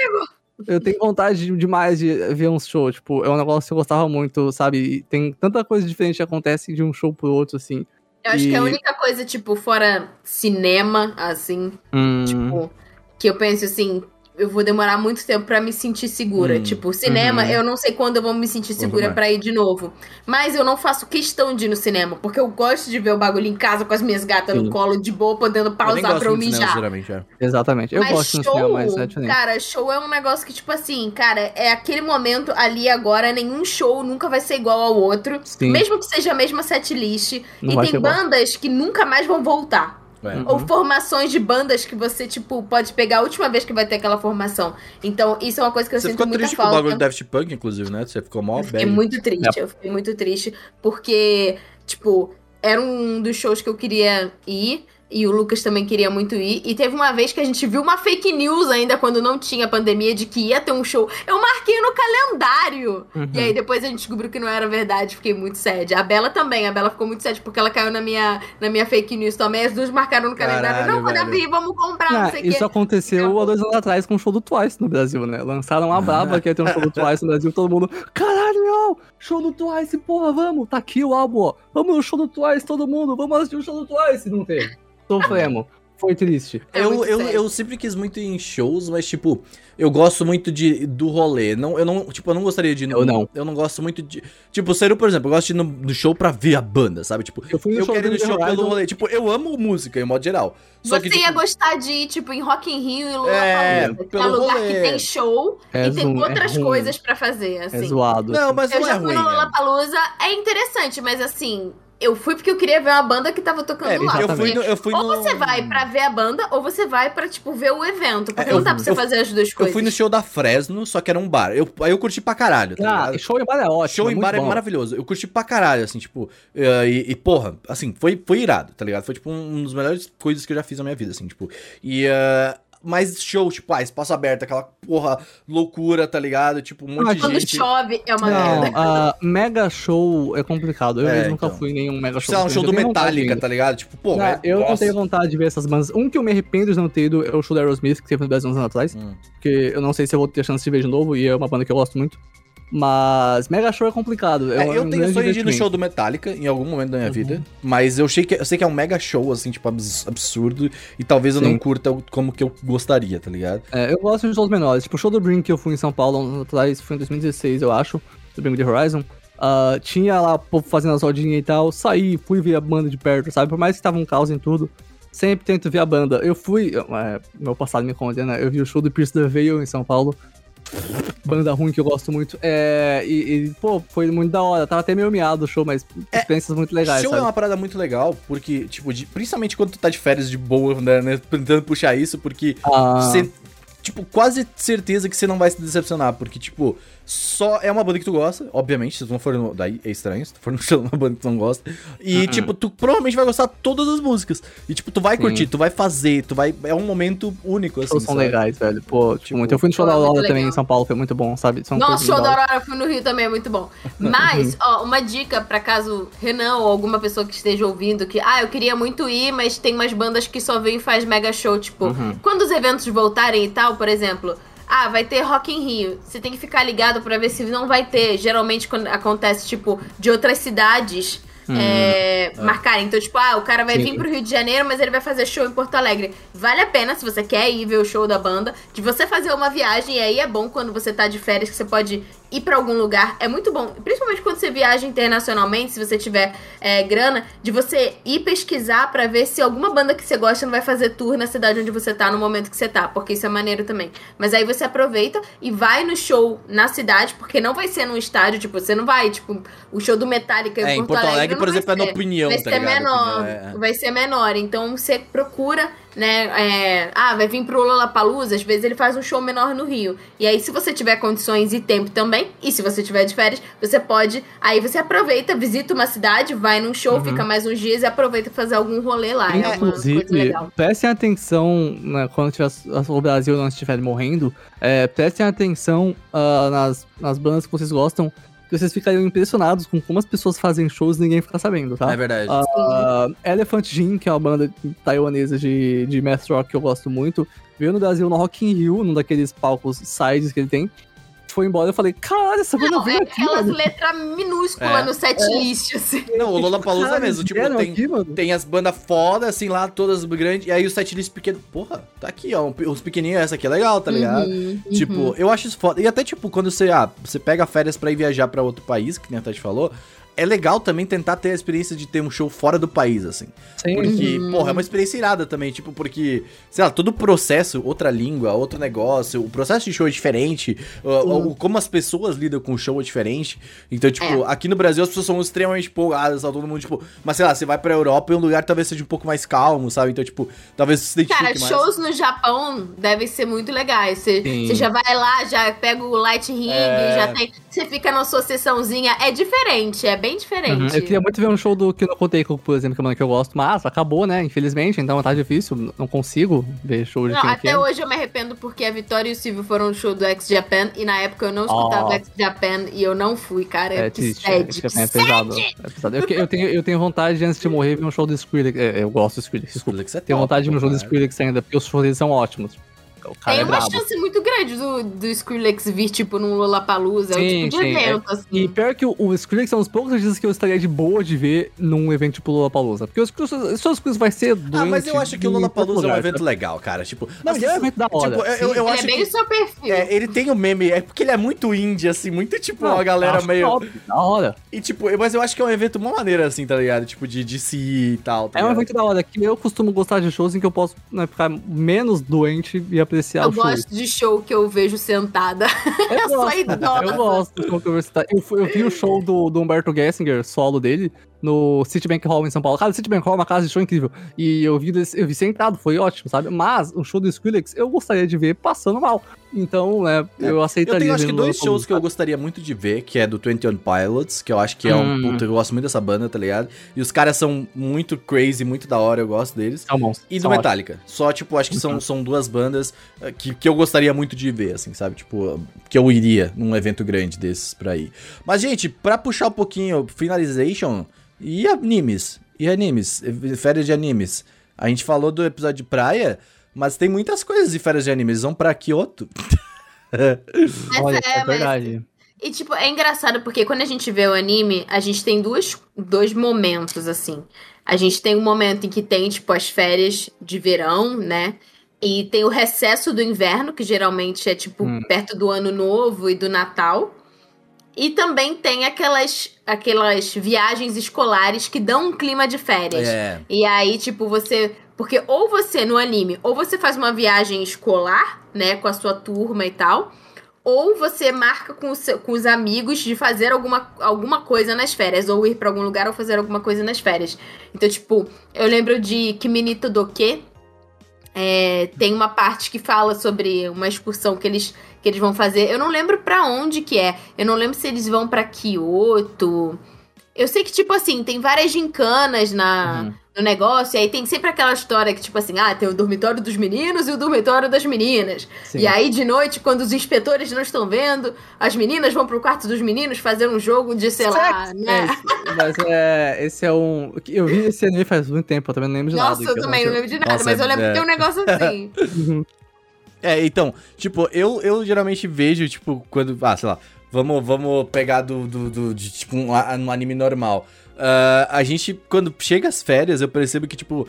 Eu tenho vontade de- demais de ver um show, tipo, é um negócio que eu gostava muito, sabe? E tem tanta coisa diferente que acontece de um show pro outro, assim. Eu acho que a E- única coisa, tipo, fora cinema, assim, Hum, tipo, que eu penso assim, eu vou demorar muito tempo pra me sentir segura. Hum, Tipo, cinema, uhum. eu não sei quando eu vou me sentir segura pra ir de novo. Mas eu não faço questão de ir no cinema, porque eu gosto de ver o bagulho em casa com as minhas gatas Sim. no colo, de boa, podendo eu pausar gosto pra eu cinema, mijar. é. exatamente. Eu mas gosto show, cinema, mas é diferente. cara, show é um negócio que, tipo assim, cara, é aquele momento ali agora, nenhum show nunca vai ser igual ao outro. Sim. Mesmo que seja a mesma setlist. Não e tem igual. bandas que nunca mais vão voltar. É. Ou formações de bandas que você, tipo, pode pegar a última vez que vai ter aquela formação. Então, isso é uma coisa que eu Você sinto ficou muita triste com o falta. bagulho do Daft Punk, inclusive, né? Você ficou mó Eu fiquei muito triste, eu fiquei muito triste, porque, tipo, era um dos shows que eu queria ir. E o Lucas também queria muito ir. E teve uma vez que a gente viu uma fake news ainda, quando não tinha pandemia, de que ia ter um show. Eu marquei no calendário. Uhum. E aí depois a gente descobriu que não era verdade. Fiquei muito sad. A Bela também. A Bela ficou muito sad porque ela caiu na minha, na minha fake news também. As duas marcaram no calendário. Caralho, não, quando abrir, vamos comprar, não Ah, sei o isso quê. aconteceu há dois anos atrás com o show do Twice no Brasil, né? Lançaram uma braba que ia ter um show do Twice no Brasil, todo mundo, caralho, ó, show do Twice, porra, vamos, tá aqui o álbum, ó. Vamos no show do Twice, todo mundo, vamos assistir o show do Twice. Não teve. Sofremos. Foi triste. É eu, eu, sério. eu sempre quis muito ir em shows, mas, tipo, eu gosto muito de, do rolê. Não, eu não, tipo, eu não gostaria de ir no. Eu não. Eu não gosto muito de. Tipo, o Seru, por exemplo, eu gosto de ir no, no show pra ver a banda, sabe? Tipo, Eu fui no eu show quero ir do no show Horizon. pelo rolê. Tipo, eu amo música, em modo geral. Só Você que, ia tipo, gostar de ir, tipo, em Rock in Rio e Lula É, Palusa, que é pelo um lugar rolê. que tem show É e tem zoom, é outras ruim. coisas pra fazer, É assim. zoado. Não, mas eu não já é fui ruim. no né? Lollapalooza, é interessante, mas assim, eu fui porque eu queria ver uma banda que tava tocando É, lá. eu fui no. Eu fui ou no... você vai pra ver a banda, ou você vai pra, tipo, ver o evento. Porque É, não eu- dá pra você eu- fazer as duas Eu coisas. fui no show da Fresno, só que era um bar. Eu, aí eu curti pra caralho, tá Ah, show em bar é ótimo. Show em muito bar é bom. maravilhoso. Eu curti pra caralho, assim, tipo. eh, e, e, porra, assim, foi, foi irado, tá ligado? Foi, tipo, um dos melhores coisas que eu já fiz na minha vida, assim, tipo. E. eh, mas show, tipo, ah, espaço aberto, aquela porra loucura, tá ligado? Tipo, um monte Ah, de Quando gente. chove, é uma Não, merda. ah, mega show é complicado. Eu É, mesmo nunca então. fui em nenhum mega show. Sei lá, um Eu show do Metallica, tá ligado? Tipo, pô, Ah, é- eu não tenho vontade de ver essas bandas. Um que eu me arrependo de não ter ido é o show da Aerosmith, que teve no Brasil uns anos atrás. Hum. Porque eu não sei se eu vou ter chance de ver de novo, e é uma banda que eu gosto muito. Mas Mega Show é complicado. É, eu tenho grande sonho de ir no show do Metallica em algum momento da minha Uhum. vida. Mas eu sei, que, eu sei que é um mega show, assim, tipo, abs- absurdo. E talvez eu não Sim. curta como que eu gostaria, tá ligado? É, eu gosto de shows menores. Tipo, o show do Brink que eu fui em São Paulo atrás, foi em 2016, eu acho, do Brink de Horizon. Ah, tinha lá o povo fazendo as rodinhas e tal. Saí, fui ver a banda de perto, sabe? Por mais que tava um caos em tudo, sempre tento ver a banda. Eu fui, é, meu passado me condena, eu vi o show do Pierce the Veil em São Paulo. Banda ruim que eu gosto muito. É, e, e, pô, foi muito da hora. Tava até meio miado o show, mas experiências muito legais, show sabe? é uma parada muito legal, porque, tipo, de- principalmente quando tu tá de férias de boa, né, né, tentando puxar isso, porque Ah. você, tipo, quase certeza que você não vai se decepcionar, porque, tipo, só é uma banda que tu gosta, obviamente, se tu não for no, daí é estranho, se tu for no show de uma banda que tu não gosta, e, tipo, tu provavelmente vai gostar de todas as músicas, e, tipo, tu vai Sim. curtir, tu vai fazer, tu vai, é um momento único, assim, são sabe? legais, velho. Pô, tipo, Tipo, muito. Eu fui no show da muito Aurora também em São Paulo, foi muito bom, sabe? São Nossa, show da. Aurora, eu fui no Rio também, é muito bom. Mas, ó, uma dica pra caso Renan ou alguma pessoa que esteja ouvindo que, ah, eu queria muito ir, mas tem umas bandas que só vêm e faz mega show, tipo, Uhum. quando os eventos voltarem e tal, por exemplo, ah, vai ter Rock in Rio. Você tem que ficar ligado pra ver se não vai ter. Geralmente quando acontece, tipo, de outras cidades. é, marcarem. Então, tipo, ah, o cara vai Sim. vir pro Rio de Janeiro, mas ele vai fazer show em Porto Alegre. Vale a pena, se você quer ir ver o show da banda, de você fazer uma viagem. E aí é bom quando você tá de férias, que você pode ir pra algum lugar. É muito bom. Principalmente quando você viaja internacionalmente, se você tiver é, grana, de você ir pesquisar pra ver se alguma banda que você gosta não vai fazer tour na cidade onde você tá, no momento que você tá. Porque isso é maneiro também. Mas aí você aproveita e vai no show na cidade, porque não vai ser num estádio, tipo, você não vai, tipo, o show do Metallica É, em Porto Alegre, não por exemplo, é na ser. opinião, Vai tá ser ligado? menor. Opinião, é, é. Vai ser menor. Então você procura, né? é, ah, vai vir pro Lollapalooza, às vezes ele faz um show menor no Rio. E aí, se você tiver condições e tempo também, e se você tiver de férias, você pode. Aí você aproveita, visita uma cidade, vai num show, Uhum. fica mais uns dias e aproveita pra fazer algum rolê lá. É coisa Inclusive, legal. prestem atenção né, quando tiver, o Brasil não estiver morrendo. É, prestem atenção ah, nas, nas bandas que vocês gostam. Vocês ficariam impressionados com como as pessoas fazem shows e ninguém fica sabendo, tá? É verdade. Ah, Elephant Gin, que é uma banda taiwanesa de, de math rock que eu gosto muito, veio no Brasil no Rock in Rio, num daqueles palcos sides que ele tem. Foi embora eu falei, caralho, essa banda Não, veio é aqui, aquelas mano. letras minúsculas É. no setlist, assim. Não, o Lollapalooza Caralho, mesmo, tipo, tem, aqui, tem as bandas foda, assim, lá, todas grandes, e aí o setlist pequeno, porra, tá aqui, ó, os pequenininhos, essa aqui é legal, tá ligado? Uhum, Tipo, eu acho isso foda. E até, tipo, quando você, ah, você pega férias pra ir viajar pra outro país, que nem a Tati falou, é legal também tentar ter a experiência de ter um show fora do país, assim. Sim. Porque, porra, é uma experiência irada também, tipo, porque, sei lá, todo o processo, outra língua, outro negócio, o processo de show é diferente, o, o- como as pessoas lidam com o show é diferente. Então, tipo, aqui no Brasil as pessoas são extremamente empolgadas, tá todo mundo, tipo, mas sei lá, você vai pra Europa e um lugar talvez seja um pouco mais calmo, sabe? Então, tipo, talvez você se identifique Cara, mais. shows no Japão devem ser muito legais. Você, você já vai lá, já pega o light ring, É. já tem. Você fica na sua sessãozinha. É diferente, é bem Uhum. diferente. Eu queria muito ver um show do Kino Koteiko, por exemplo, que é uma que eu gosto, mas acabou, né? Infelizmente, então tá difícil, não consigo ver show de Não, até hoje eu me arrependo porque a Vitória e o Silvio foram no show do X Japan e na época eu não escutava Oh. X Japan e eu não fui, cara. É que triste, sede, é, que é pesado. É pesado. Eu, que- eu tenho, eu tenho vontade de, antes de morrer, ver um show do Skrillex. É, eu gosto do Skrillex, desculpa. Skrillex é Tenho top, vontade de ver um show do. Skrillex ainda, porque os shows deles são ótimos. O cara Tem é uma brabo. chance muito grande do, do Skrillex vir, tipo, num Lollapalooza. É o Sim, tipo de sim, evento, é. assim. E pior que o, o Skrillex são os poucos artistas que eu estaria de boa de ver num evento tipo Lollapalooza. Porque os Skrillex os Skrillex vai ser doente Ah, mas eu acho que o Lollapalooza é um evento legal, cara. Tipo, Não, as ele é um evento da hora. Tipo, eu, eu, eu Ele acho é bem que. o seu perfil. É, ele tem o meme, é porque ele é muito indie, assim, muito tipo, Não, uma galera meio. top, Da hora. E tipo, mas eu acho que é um evento uma maneira, assim, tá ligado? Tipo, de, de se ir e tal. Tá É um evento da hora, que eu costumo gostar de shows em que eu posso né, ficar menos doente e apreciar Eu o show. gosto de show que eu vejo sentada. Eu Eu sou gosto, idosa. eu gosto show que eu. Eu, eu vi o show do, do Humberto Gessinger, solo dele, no Citibank Hall em São Paulo. Cara, o Citibank Hall é uma casa de show incrível. E eu vi, eu vi sentado, foi ótimo, sabe? Mas o show do Skrillex eu gostaria de ver passando mal. Então, né, eu Eu aceitaria. tenho acho que dois shows que eu gostaria muito de ver, que é do 21 Pilots, que eu acho que é um Hum. puta, eu gosto muito dessa banda, tá ligado? E os caras são muito crazy, muito da hora, eu gosto deles. São bons. E do Metallica. Só, tipo, acho que são, são duas bandas eh, que, que eu gostaria muito de ver, assim, sabe? Tipo, que eu iria num evento grande desses pra ir. Mas, gente, pra puxar um pouquinho, finalization, e animes? E animes? Férias de animes. A gente falou do episódio de praia, mas tem muitas coisas de férias de animes. Vão pra Kyoto. Mas Olha, é, é, mas- verdade. E, tipo, é engraçado porque quando a gente vê o anime, a gente tem duas, dois momentos, assim. A gente tem um momento em que tem, tipo, as férias de verão, né? E tem o recesso do inverno, que geralmente é, tipo, Hum. perto do ano novo e do Natal. E também tem aquelas, aquelas viagens escolares que dão um clima de férias. É. E aí, tipo, você. Porque ou você, no anime, ou você faz uma viagem escolar, né, com a sua turma e tal. Ou você marca com, seu- com os amigos de fazer alguma, alguma coisa nas férias. Ou ir pra algum lugar ou fazer alguma coisa nas férias. Então, tipo, eu lembro de Kiminito Doke. É, tem uma parte que fala sobre uma excursão que eles, que eles vão fazer. Eu não lembro pra onde que é. Eu não lembro se eles vão pra Kyoto. Eu sei que, tipo assim, tem várias gincanas na, Uhum. no negócio. E aí tem sempre aquela história que, tipo assim, ah, tem o dormitório dos meninos e o dormitório das meninas. Sim. E aí, de noite, quando os inspetores não estão vendo, as meninas vão pro quarto dos meninos fazer um jogo de, sei lá, É, né? esse- mas é, esse é um. Eu vi esse anime faz muito tempo, eu também não lembro de nada. Nossa, eu que também não lembro de nada, Nossa, mas eu lembro é. que tem um negócio assim. É, então, tipo, eu, eu geralmente vejo, tipo, quando. Ah, sei lá, vamos, vamos pegar do, do, do- de, tipo, um, um anime normal. Ah, a gente, quando chega as férias, eu percebo que, tipo.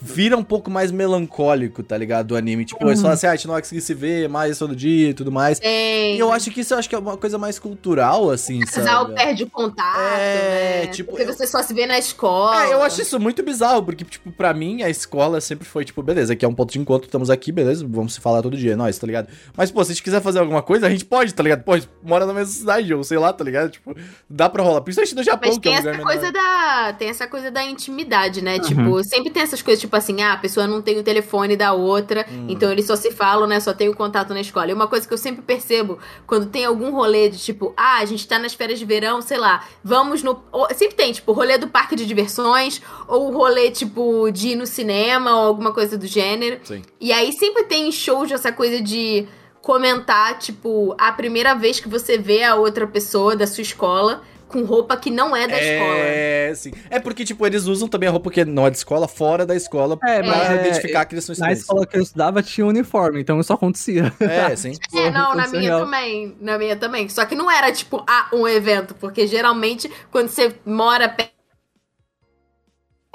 Vira um pouco mais melancólico, tá ligado? Do anime. Tipo, eles falam assim, ah, a gente não vai conseguir se ver mais todo dia e tudo mais. Tem. E eu acho que isso eu acho que é uma coisa mais cultural, assim, O casal sabe? perde o contato, É, né? tipo, Porque eu- você só se vê na escola. É, eu acho isso muito bizarro, porque, tipo, pra mim, a escola sempre foi, tipo, beleza, aqui é um ponto de encontro, estamos aqui, beleza, vamos se falar todo dia, é nóis, tá ligado? Mas, pô, se a gente quiser fazer alguma coisa, a gente pode, tá ligado? Pô, a gente mora na mesma cidade, ou sei lá, tá ligado? Tipo, dá pra rolar. Principalmente no Japão, Mas que é tem um lugar essa menor. coisa da. Tem essa coisa da intimidade, né? Uhum. Tipo, sempre tem essas coisas, tipo assim, ah, a pessoa não tem o telefone da outra, Hum. então eles só se falam, né? Só tem o contato na escola. E uma coisa que eu sempre percebo, quando tem algum rolê de tipo, ah, a gente tá nas férias de verão, sei lá, vamos no. sempre tem, tipo, rolê do parque de diversões, ou rolê, tipo, de ir no cinema, ou alguma coisa do gênero. Sim. E aí sempre tem shows essa coisa de comentar, tipo, a primeira vez que você vê a outra pessoa da sua escola com roupa que não é da escola. É, sim. É porque, tipo, eles usam também a roupa que não é de escola, fora da escola, É, pra mas é, identificar que eles são Na estudantes. escola que eu estudava tinha uniforme, então isso acontecia. É, sim. É, não, na é minha real. também. Na minha também. Só que não era, tipo, ah, um evento. Porque geralmente, quando você mora perto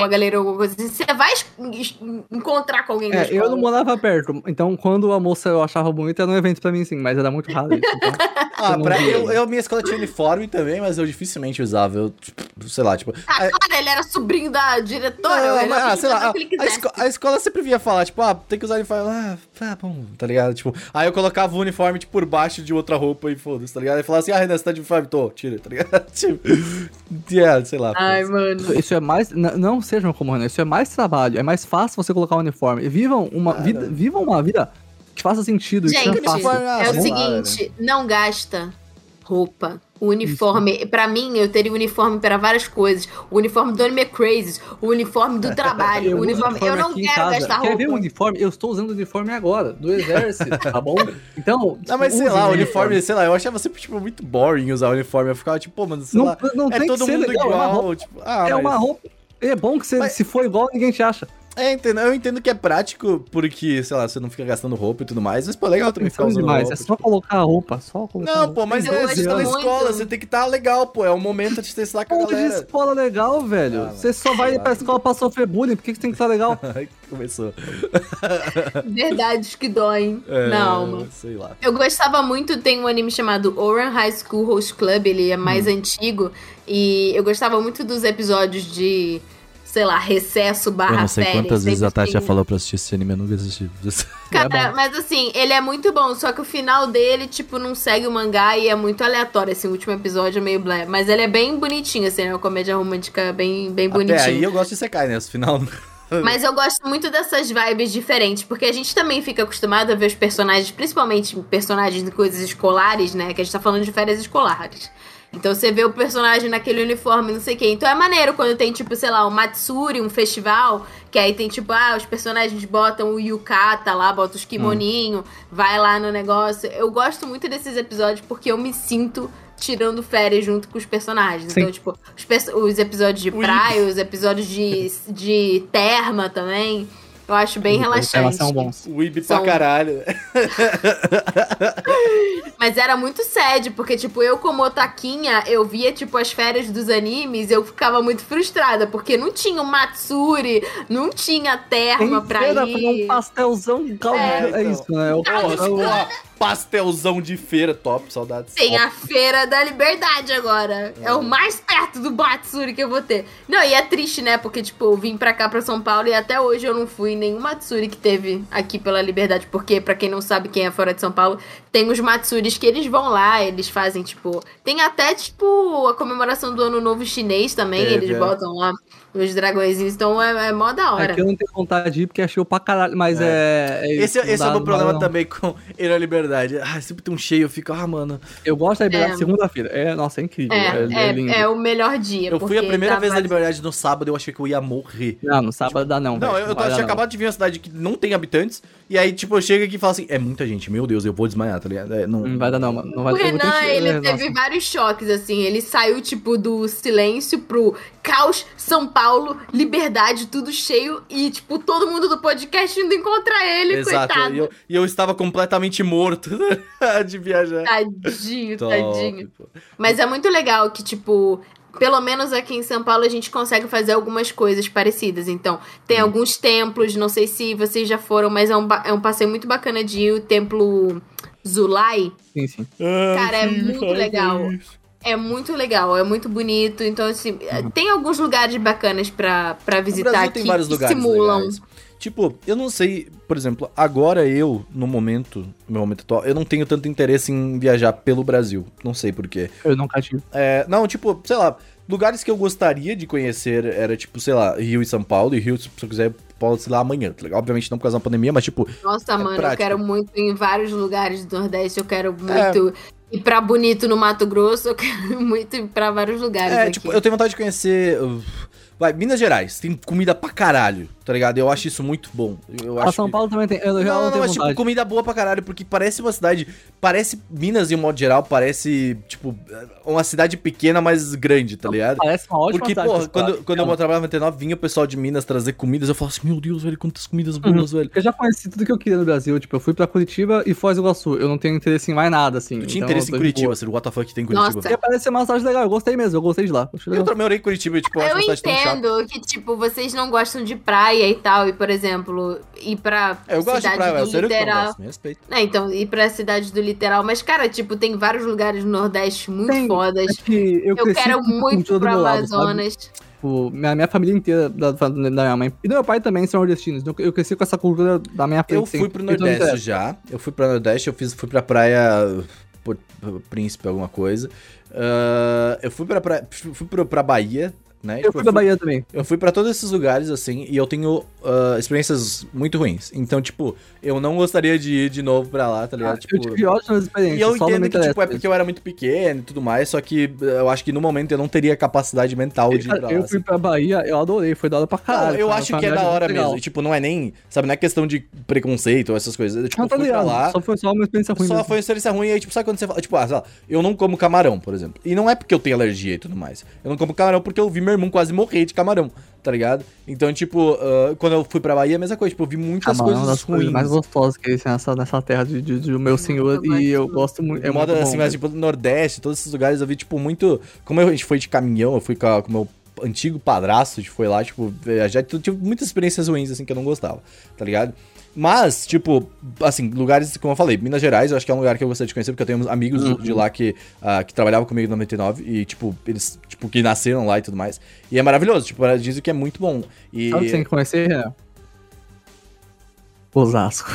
uma galera ou alguma coisa assim, você vai encontrar com alguém É, eu não morava perto, então quando a moça eu achava bonita, era um evento pra mim sim, mas era muito raro isso. Então, Ah, eu pra, eu, eu, minha escola tinha uniforme também, mas eu dificilmente usava. Eu, tipo, sei lá, tipo. Ah, claro, ele era sobrinho da diretora. Não, mas, ah, sei lá, a, esco- a escola sempre via falar, tipo, ah, tem que usar uniforme. Ah, tá bom, tá ligado? Tipo, aí eu colocava o uniforme, tipo, por baixo de outra roupa e foda-se, tá ligado? E falava assim, ah, Renan, você tá de uniforme? Tô, tira, tá ligado? Tipo, yeah, sei lá. Ai, mano. Isso é mais. Não sejam como Renan, isso é mais trabalho, é mais fácil você colocar um uniforme. Vivam uma vida, vivam uma vida que faça sentido, que Gente, uniforme, ah, é o sei seguinte, não gasta roupa. O uniforme, pra mim, eu teria uniforme pra várias coisas. O uniforme do Anime Crazes, o uniforme do trabalho, o uniforme. Eu não quero casa. gastar Quer ver o roupa. uniforme? Eu estou usando o uniforme agora, do exército, tá bom? Então. Não, mas sei usem lá, o uniforme, sei lá, eu achava sempre, tipo, muito boring usar o uniforme. Eu ficava, tipo, pô, mano, sei Não- lá, não é tem todo que ser mundo legal, é uma igual, roupa. tipo, ah, É mas- uma roupa. É bom que você, Mas- se for igual, ninguém te acha. É, entendo, eu entendo que é prático porque, sei lá, você não fica gastando roupa e tudo mais, mas pô, é legal também ficar usando demais. roupa. É só colocar a roupa, só colocar a Não, roupa. pô, mas é, você tá na escola, você tem que estar legal, pô. É o momento de testar com a Onde de galera. escola legal, velho? Ah, você só vai pra escola pra sofrer bullying, por que que você tem que estar legal? Ai, começou. Verdades que doem É, na alma. Sei lá. Eu gostava muito, tem um anime chamado Oran High School Host Club, ele é mais Hum. antigo. E eu gostava muito dos episódios de, sei lá, recesso barra férias. sempre tem- falou pra assistir esse anime, eu nunca assisti. Cara, É mas assim, ele é muito bom, só que o final dele, tipo, não segue o mangá e é muito aleatório. Esse último episódio é meio blé. Mas ele é bem bonitinho, assim, é uma comédia romântica bem, bem Até bonitinha. aí eu gosto de Sekai, né? Esse final. Mas eu gosto muito dessas vibes diferentes, porque a gente também fica acostumado a ver os personagens, principalmente personagens de coisas escolares, né? Que a gente tá falando de férias escolares. Então você vê o personagem naquele uniforme, não sei o quê. Então é maneiro quando tem, tipo, sei lá, um Matsuri, um festival, que aí tem, tipo, ah, os personagens botam o yukata lá, botam os kimoninho, vai lá no negócio. Eu gosto muito desses episódios porque eu me sinto tirando férias junto com os personagens. Sim. Então, tipo, os, os episódios de praia, os episódios de, de terma também. Eu acho bem relaxante. Elas são bons. Weeb São- pra caralho. Mas era muito sad, porque, tipo, eu como otaquinha, eu via, tipo, as férias dos animes e eu ficava muito frustrada, porque não tinha o Matsuri, não tinha terma pra feira com ir. um pastelzão de caldo. É, É, isso, né? O, o- pastelzão de feira, top, saudades. Tem a Feira da Liberdade agora. É o mais perto do Matsuri que eu vou ter. Não, e é triste, né? Porque, tipo, eu vim pra cá, pra São Paulo, e até hoje eu não fui em nenhum Matsuri que teve aqui pela Liberdade. Porque, pra quem não sabe quem é fora de São Paulo, tem os Matsuris que eles vão lá, eles fazem, tipo... Tem até, tipo, a comemoração do Ano Novo Chinês também, Teve, eles é. botam lá os dragõezinhos. Então é, é mó da hora. Aqui eu não tenho vontade de ir porque achei o pra caralho, mas é. é Esse, não esse é dá- o meu problema não. também com na Liberdade. Ah, sempre tem um cheio, eu fico, ah, mano. Eu gosto da liberdade É. segunda-feira. É, nossa, é incrível. É, É, é lindo. é, é o melhor dia. Eu fui a primeira vez na. Liberdade no sábado, eu achei que eu ia morrer. Não, no sábado dá não. Não, velho. eu, eu tinha não. acabado de vir uma cidade que não tem habitantes, e aí, tipo, eu chego aqui e falo assim, é muita gente, meu Deus, eu vou desmaiar, tá ligado? É, não, Não vai dar não, mano. Não vai O Renan, que- ele é, teve nossa. vários choques, assim. Ele saiu, tipo, do silêncio pro caos, São Paulo, liberdade, tudo cheio. E, tipo, todo mundo do podcast indo encontrar ele, Exato, coitado. e eu, e eu estava completamente morto de viajar. Tadinho, Top, tadinho. pô. Mas é muito legal que, tipo, pelo menos aqui em São Paulo a gente consegue fazer algumas coisas parecidas. Então, tem Hum. alguns templos, não sei se vocês já foram, mas é um, é um passeio muito bacana de ir. O templo Zulai. Sim, sim. Cara, é muito legal. É muito legal, é muito bonito. Então, assim, tem alguns lugares bacanas pra, visitar aqui tem vários que lugares simulam. legais. Tipo, eu não sei, por exemplo, agora eu, no momento, no meu momento atual, eu não tenho tanto interesse em viajar pelo Brasil. Não sei porquê. Eu nunca tive. É, não, tipo, sei lá, lugares que eu gostaria de conhecer era, tipo, sei lá, Rio e São Paulo. E Rio, se eu quiser, pode ser lá amanhã, tá ligado? Obviamente não por causa da pandemia, mas, tipo, Nossa, mano, eu prático. quero muito ir em vários lugares do Nordeste. Eu quero muito ir pra Bonito no Mato Grosso. Eu quero muito ir pra vários lugares É, aqui. tipo, eu tenho vontade de conhecer. Vai, Minas Gerais, tem comida pra caralho, tá ligado? Eu acho isso muito bom. Eu A acho São que- Paulo também tem. Eu já Não, não, não, tenho mas tipo, comida boa pra caralho, porque parece uma cidade. Parece Minas, em um modo geral, parece, tipo, uma cidade pequena, mas grande, tá ligado? Parece uma ótima Porque, cidade porra, quando, quando eu trabalhava na 99, vinha o pessoal de Minas trazer comidas, eu falava assim, meu Deus, velho, quantas comidas Uhum. boas, velho. Eu já conheci tudo que eu queria no Brasil. Tipo, eu fui pra Curitiba e Foz do Iguaçu. Eu não tenho interesse em mais nada, assim. Eu tinha então interesse em Curitiba, assim, what the fuck tem em Curitiba. Nossa. Parece ser uma cidade legal. Eu gostei mesmo, eu gostei de lá. Eu legal. também morei em Curitiba, e, tipo, eu acho Eu uma cidade tão chata entendo que, tipo, vocês não gostam de praia e tal, e, por exemplo, ir pra Eu gosto de cidade praia, do eu sei o que eu literal. gosto, me respeito. É, então, ir pra cidade do literal. Mas, cara, tipo, tem vários lugares no Nordeste muito Tem. fodas. É que eu, Eu quero muito pro meu lado? Amazonas. Tipo, minha, minha família inteira, da, da minha mãe e do meu pai também são nordestinos. Então eu cresci com essa cultura da minha frente. Eu fui pro Então, Nordeste é, já. Eu fui pro Nordeste, eu fiz, fui pra praia Por- Príncipe, alguma coisa. Ah, eu fui pra, praia, fui pro- pra Bahia, né? Eu Tipo, fui pra Bahia também. Eu fui pra todos esses lugares, assim, e eu tenho ah, experiências muito ruins. Então, tipo, eu não gostaria de ir de novo pra lá, tá ligado? Ah, tipo, eu tive ótimas experiências. e eu entendo que, tipo, é porque eu era muito pequeno e tudo mais, só que eu acho que no momento eu não teria capacidade mental de ir pra lá. eu assim. fui pra Bahia, eu adorei, foi da hora pra caralho. Não, eu cara, acho que é da hora mesmo. E, tipo, não é nem, sabe, não é questão de preconceito ou essas coisas. Eu, tipo, Não, tá fui pra ligado, lá, só foi só uma experiência ruim só mesmo. foi uma experiência ruim, aí, tipo, sabe quando você fala, tipo, ah, sei lá, eu não como camarão, por exemplo. E não é porque eu tenho alergia e tudo mais. Eu não como camarão porque eu vi meu irmão quase morrer de camarão, tá ligado? Então, tipo, ah, quando eu fui pra Bahia, a mesma coisa, tipo, eu vi muitas Camarão é coisas das coisas ruins. mais gostosas que existe nessa, nessa terra de, de, de meu senhor. E eu gosto muito. É É moda muito assim, bom, mas tipo, no Nordeste, todos esses lugares eu vi, tipo, muito. Como a gente foi de caminhão, eu fui com, a- com o meu antigo padrasto, a gente foi lá, tipo, já tive muitas experiências ruins, assim, que eu não gostava, tá ligado? Mas, tipo, assim, lugares, como eu falei, Minas Gerais, eu acho que é um lugar que eu gostaria de conhecer, porque eu tenho amigos Uhum. de lá que, ah, que trabalhavam comigo no 99 e, tipo, eles, tipo, que nasceram lá e tudo mais. E é maravilhoso, tipo, eles dizem que é muito bom. E. Sabe o que você tem que conhecer, Renan? Osasco.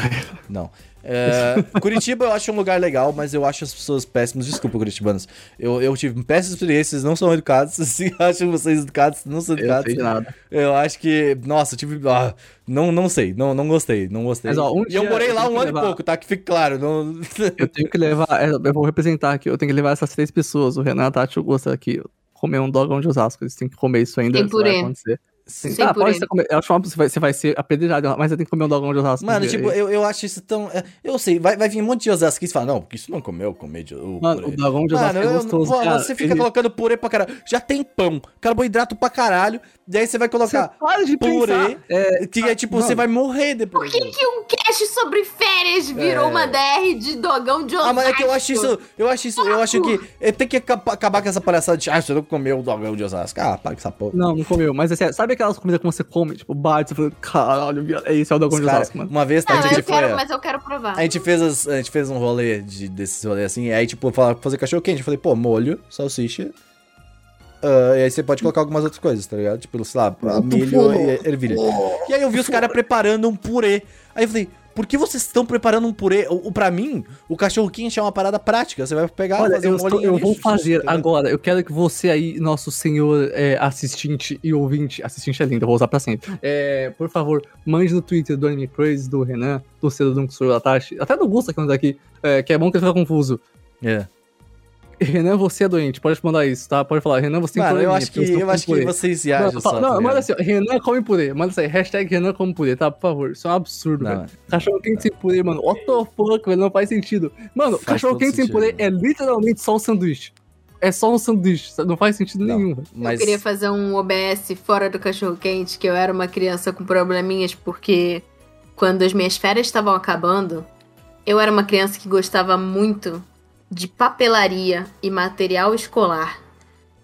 Não. É, Curitiba eu acho um lugar legal, mas eu acho as pessoas péssimas. Desculpa, curitibanos. Eu, eu tive péssimas experiências, não são educados. Assim, acho vocês educados, não são Eu educados. de nada. Eu acho que, nossa, eu tive. ah, não, não sei, não, não gostei, não gostei. Mas, ó, um e eu morei eu lá um ano e levar- pouco, tá? Que fique claro. Não... Eu tenho que levar. é, Eu vou representar aqui. Eu tenho que levar essas três pessoas. O Renan, a Tati e o Gusta aqui. Comer um dogão de Osasco. Eles têm que comer isso ainda. Sem isso vai purê. acontecer. Sim, tá, purê. pode ser comer. Eu acho que você vai, você vai ser apedrejado, mas você tem que comer um dogão de Osasco. Mano, tipo, eu, eu acho isso tão. é, Eu sei, vai, vai vir um monte de Osasco que fala, não, porque isso não comeu comer de. o Mano, purê." o dogão de Osasco Mano, é eu- gostoso, pô, cara. você fica Ele- colocando purê pra caralho. Já tem pão, carboidrato pra caralho. Daí você vai Você colocar para de purê. É, que é tipo, mano. você vai morrer depois. Por que, que um cast sobre férias virou É. uma DR de dogão de Osasco? Ah, mas é que eu acho isso. Eu acho isso. Eu acho que tem que aca- acabar com essa palhaçada de. Ah, você não comeu o dogão de Osasco. Ah, para com essa porra. Não, não comeu. Mas sério, sabe aquelas comidas que você come, tipo, bate, você fala, caralho, viado, é isso, é o dogão de Osasco, mano. uma vez tá, Não, a gente eu quero, foi. mas eu quero provar. A gente fez, as- a gente fez um rolê de, desses rolês assim, e aí, tipo, falar, fazer cachorro quente. Eu falei, pô, molho, salsicha. ah, e aí você pode colocar algumas outras coisas, tá ligado? Tipo, sei lá, milho e ervilha. E aí eu vi os caras preparando um purê. Aí eu falei, por que vocês estão preparando um purê? O, o, pra mim, o cachorro quente é uma parada prática. Você vai pegar, Olha, fazer eu, um estou- eu vou fazer agora. Eu quero que você aí, nosso senhor é, assistente e ouvinte, assistente é lindo, eu vou usar pra sempre. É, por favor, mande no Twitter do Anime Crazy, do Renan, do Cedo do da Tati, até do Gusta que não tá aqui, é, que é bom que ele fica confuso. É. Renan, você é doente, pode mandar isso, tá? Pode falar, Renan, você tem Mano, eu acho que, eu acho que vocês viajam Não, só. fala- tá não, manda assim, ó, Renan come purê. Manda aí, hashtag Renan come purê, tá? Por favor. Isso é um absurdo, Não, velho. Cachorro quente sem purê, mano. What the fuck, velho? Não faz sentido. Mano, Faz cachorro quente sem purê mano. é literalmente só um sanduíche. É só um sanduíche. Não faz sentido Não. nenhum, velho. Eu Mas... queria fazer um OBS fora do cachorro quente, que eu era uma criança com probleminhas, porque quando as minhas férias estavam acabando, eu era uma criança que gostava muito de papelaria e material escolar.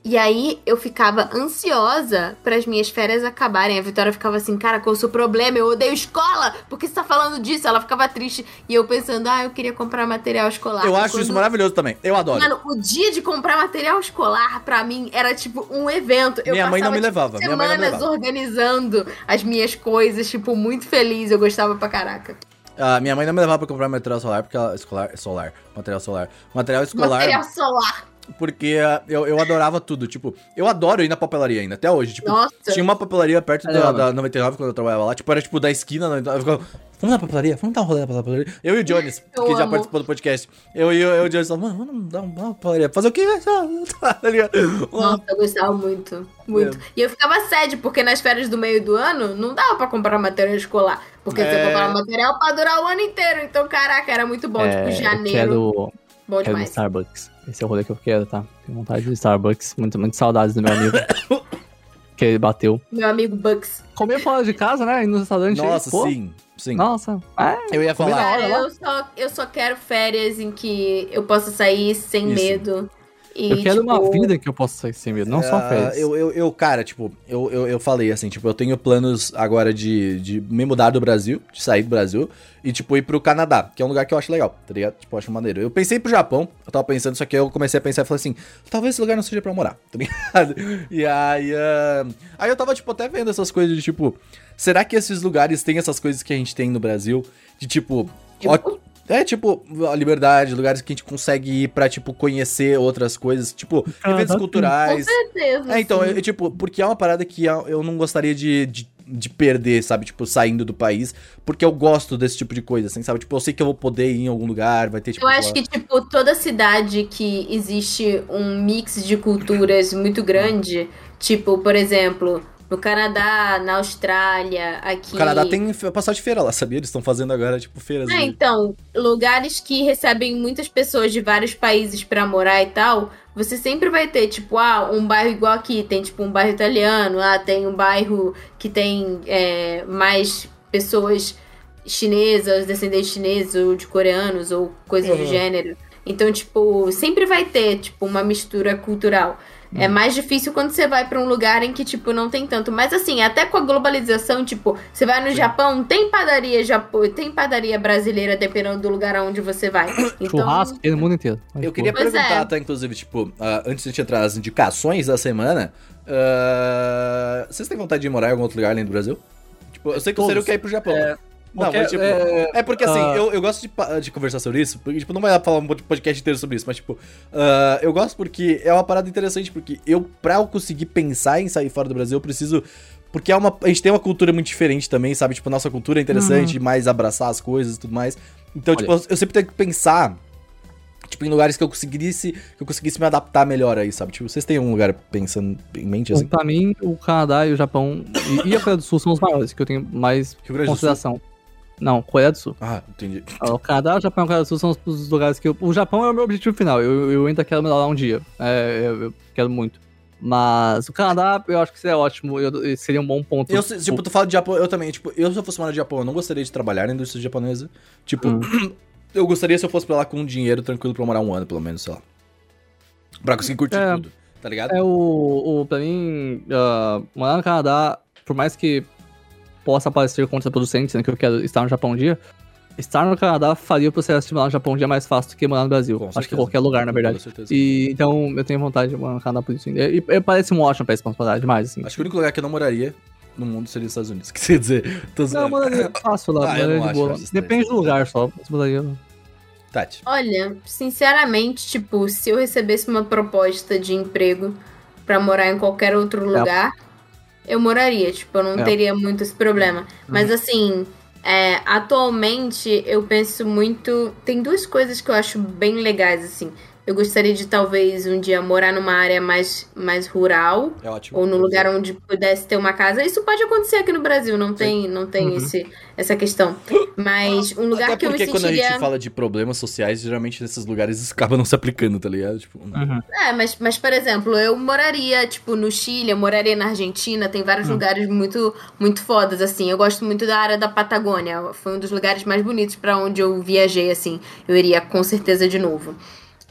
E aí eu ficava ansiosa para as minhas férias acabarem. A Vitória ficava assim, cara, qual é o seu problema? Eu odeio escola! Por que você tá falando disso? Ela ficava triste. E eu pensando, ah, eu queria comprar material escolar. Eu E acho quando- isso maravilhoso também. Eu adoro. Mano, o dia de comprar material escolar, pra mim, era tipo um evento. Eu Minha mãe não me tipo, levava, minha mãe não me Semanas levava. organizando as minhas coisas, tipo, muito feliz. Eu gostava pra caraca. Ah, minha mãe não me levava pra comprar material solar, porque ela. Escolar. Solar. Material solar. Material escolar. Material solar. Porque ah, eu, eu adorava tudo. Tipo, eu adoro ir na papelaria ainda, até hoje. Tipo, Nossa. tinha uma papelaria perto É, da, da 99 quando eu trabalhava lá. Tipo, era tipo da esquina. na 99, Eu ficava, vamos na papelaria? Vamos dar um rolê na papelaria? Eu e o Jones, Eu que já amo. participou do podcast. Eu e eu, eu e o Jones falamos, mano, vamos dar uma papelaria. Fazer o quê? Tá ligado? Nossa, eu gostava muito. Muito. E eu ficava sede, porque nas férias do meio do ano não dava pra comprar material escolar. Porque É. você comprava material pra durar o ano inteiro. Então, caraca, era muito bom. É, tipo, janeiro. Eu quero, Bom quero demais. Starbucks. Esse é o rolê que eu quero, tá? Tenho vontade de Starbucks. Muito, muito saudades do meu amigo. que ele bateu. Meu amigo Bucks. Comer fora de casa, né? Ir no restaurante. Nossa, pô. sim. Sim. Nossa. É, Eu ia falar. Cara, eu só, eu só quero férias em que eu possa sair sem Isso. medo. E, Eu quero uma tipo, vida que eu possa sair sem medo, não só Ah, férias. Eu, eu, eu, cara, tipo, eu, eu, eu falei assim, tipo, eu tenho planos agora de, de me mudar do Brasil, de sair do Brasil, e, tipo, ir pro Canadá, que é um lugar que eu acho legal, tá ligado? Tipo, eu acho maneiro. Eu pensei pro Japão, eu tava pensando, só que eu comecei a pensar e falei assim, talvez esse lugar não seja pra morar, tá ligado? E aí, ah, aí eu tava, tipo, até vendo essas coisas de, tipo, será que esses lugares têm essas coisas que a gente tem no Brasil? De, tipo, ó- Tipo? É, tipo, a liberdade, lugares que a gente consegue ir pra, tipo, conhecer outras coisas, tipo, Canadá eventos culturais. Com certeza. É, então, eu, tipo, porque é uma parada que eu não gostaria de, de, de perder, sabe? Tipo, saindo do país, porque eu gosto desse tipo de coisa, assim, sabe? Tipo, eu sei que eu vou poder ir em algum lugar, vai ter, tipo... Eu acho lá- que, tipo, toda cidade que existe um mix de culturas muito grande, tipo, por exemplo, no Canadá, na Austrália, aqui. O Canadá tem passar de feira lá, sabia? Eles estão fazendo agora, tipo, feiras. É, de- então, lugares que recebem muitas pessoas de vários países pra morar e tal, você sempre vai ter, tipo, ah, um bairro igual aqui, tem tipo um bairro italiano, ah, tem um bairro que tem é, mais pessoas chinesas, descendentes chineses ou de coreanos ou coisas do Uhum. gênero. Então, tipo, sempre vai ter, tipo, uma mistura cultural. É mais difícil quando você vai pra um lugar em que, tipo, não tem tanto. Mas assim, até com a globalização, tipo, você vai no Japão, tem padaria japo... tem padaria brasileira, dependendo do lugar aonde você vai. Então, Churrasco tem no mundo inteiro. Mas, Eu queria Pois perguntar, é. tá, inclusive, tipo, ah, antes de a gente entrar nas indicações da semana, ah, vocês têm vontade de morar em algum outro lugar além do Brasil? Tipo, eu sei que o Todos. Ciro quer ir pro Japão. É, né? Não, mas tipo. é, É, porque assim, ah, eu, eu gosto de, de conversar sobre isso, porque, tipo, não vai dar pra falar um podcast inteiro sobre isso, mas, tipo, ah, eu gosto porque é uma parada interessante, porque eu, pra eu conseguir pensar em sair fora do Brasil, eu preciso. Porque é uma, a gente tem uma cultura muito diferente também, sabe? Tipo, nossa cultura é interessante, mais abraçar as coisas e tudo mais. Então, Olha. tipo, eu, eu sempre tenho que pensar, tipo, em lugares que eu conseguisse, que eu conseguisse me adaptar melhor aí, sabe? Tipo, vocês têm um lugar pensando em mente, assim? Bom, pra mim, o Canadá e o Japão e, e a Coreia do Sul são os maiores, que eu tenho mais consideração. Não, Coreia do Sul. Ah, entendi. O Canadá, o Japão e a Coreia do Sul são os, lugares que eu... O Japão é o meu objetivo final, eu, eu ainda quero morar lá um dia. É, eu, eu quero muito. Mas o Canadá, eu acho que seria ótimo, eu- seria um bom ponto. Eu, se- tipo, tu fala de Japão, eu também, tipo, eu se eu fosse morar de Japão, eu não gostaria de trabalhar na indústria japonesa. Tipo, eu gostaria se eu fosse pra lá com dinheiro tranquilo pra morar um ano, pelo menos, sei lá. Pra conseguir curtir É. tudo, tá ligado? É, o, o, pra mim, ah, morar no Canadá, por mais que possa parecer contraproducente, né, que eu quero estar no Japão um dia, estar no Canadá faria o processo de morar no Japão um dia mais fácil do que morar no Brasil. Com Acho que certeza. qualquer lugar, na Com verdade. toda certeza. E, então, eu tenho vontade de morar no Canadá por isso. E, e- e parece um ótimo país pra morar demais, assim. Acho que o único lugar que eu não moraria no mundo seria os Estados Unidos. Quer dizer, tô Não, moraria fácil lá, Ah, moraria de boa. Depende do lugar só, mas moraria... Tati. Olha, sinceramente, tipo, se eu recebesse uma proposta de emprego pra morar em qualquer outro lugar, eu moraria. Tipo, eu não É. teria muito esse problema. Mas assim, é, atualmente eu penso muito. Tem duas coisas que eu acho bem legais, assim. Eu gostaria de talvez um dia morar numa área mais, mais rural. É ótimo. Ou num lugar onde pudesse ter uma casa. Isso pode acontecer aqui no Brasil, não tem, não tem Uhum. esse, essa questão. Mas um lugar Até que eu me porque quando a sentiria. gente fala de problemas sociais, geralmente nesses lugares isso acaba não se aplicando, tá ligado? Tipo, É, mas, mas, por exemplo, eu moraria, tipo, no Chile, eu moraria na Argentina, tem vários lugares muito, muito fodas, assim. Eu gosto muito da área da Patagônia. Foi um dos lugares mais bonitos pra onde eu viajei, assim. Eu iria com certeza de novo.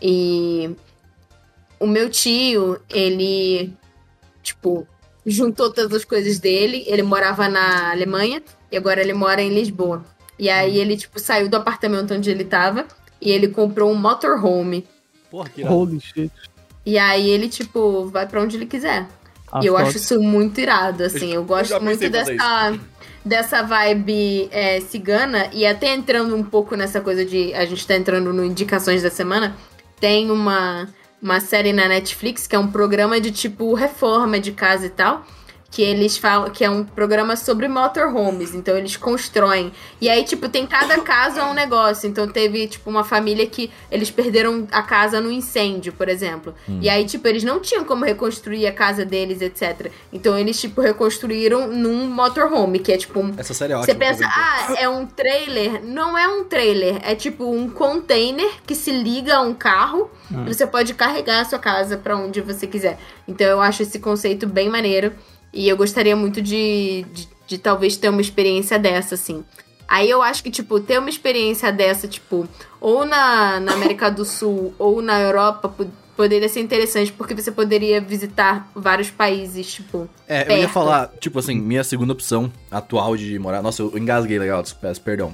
E o meu tio, ele, tipo, juntou todas as coisas dele. Ele morava na Alemanha e agora ele mora em Lisboa. E aí ele, tipo, saiu do apartamento onde ele tava e ele comprou um motorhome. porra, que irado. Holy shit. E aí ele, tipo, vai pra onde ele quiser. e eu Acho isso muito irado, assim. Eu, gosto já pensei muito dessa, dessa vibe é, cigana. E até entrando um pouco nessa coisa de. A gente tá entrando no Indicações da Semana. Tem uma, uma série na Netflix que é um programa de tipo reforma de casa e tal. Que eles falam que é um programa sobre motorhomes. Então eles constroem. E aí, tipo, tem cada casa é um negócio. Então teve, tipo, uma família que eles perderam a casa no incêndio, por exemplo. E aí, tipo, eles não tinham como reconstruir a casa deles, etc. Então eles, tipo, reconstruíram num motorhome, que é tipo um. Essa série é Você ótima. pensa, por exemplo. ah, é um trailer. Não é um trailer, é tipo um container que se liga a um carro e você pode carregar a sua casa pra onde você quiser. Então eu acho esse conceito bem maneiro e eu gostaria muito de, de, de talvez ter uma experiência dessa, assim. Aí eu acho que, tipo, ter uma experiência dessa, tipo, ou na, na América do Sul ou na Europa, po- poderia ser interessante porque você poderia visitar vários países, tipo. É, eu ia perto. falar, tipo assim, minha segunda opção atual de morar. Nossa, eu engasguei legal, peço perdão.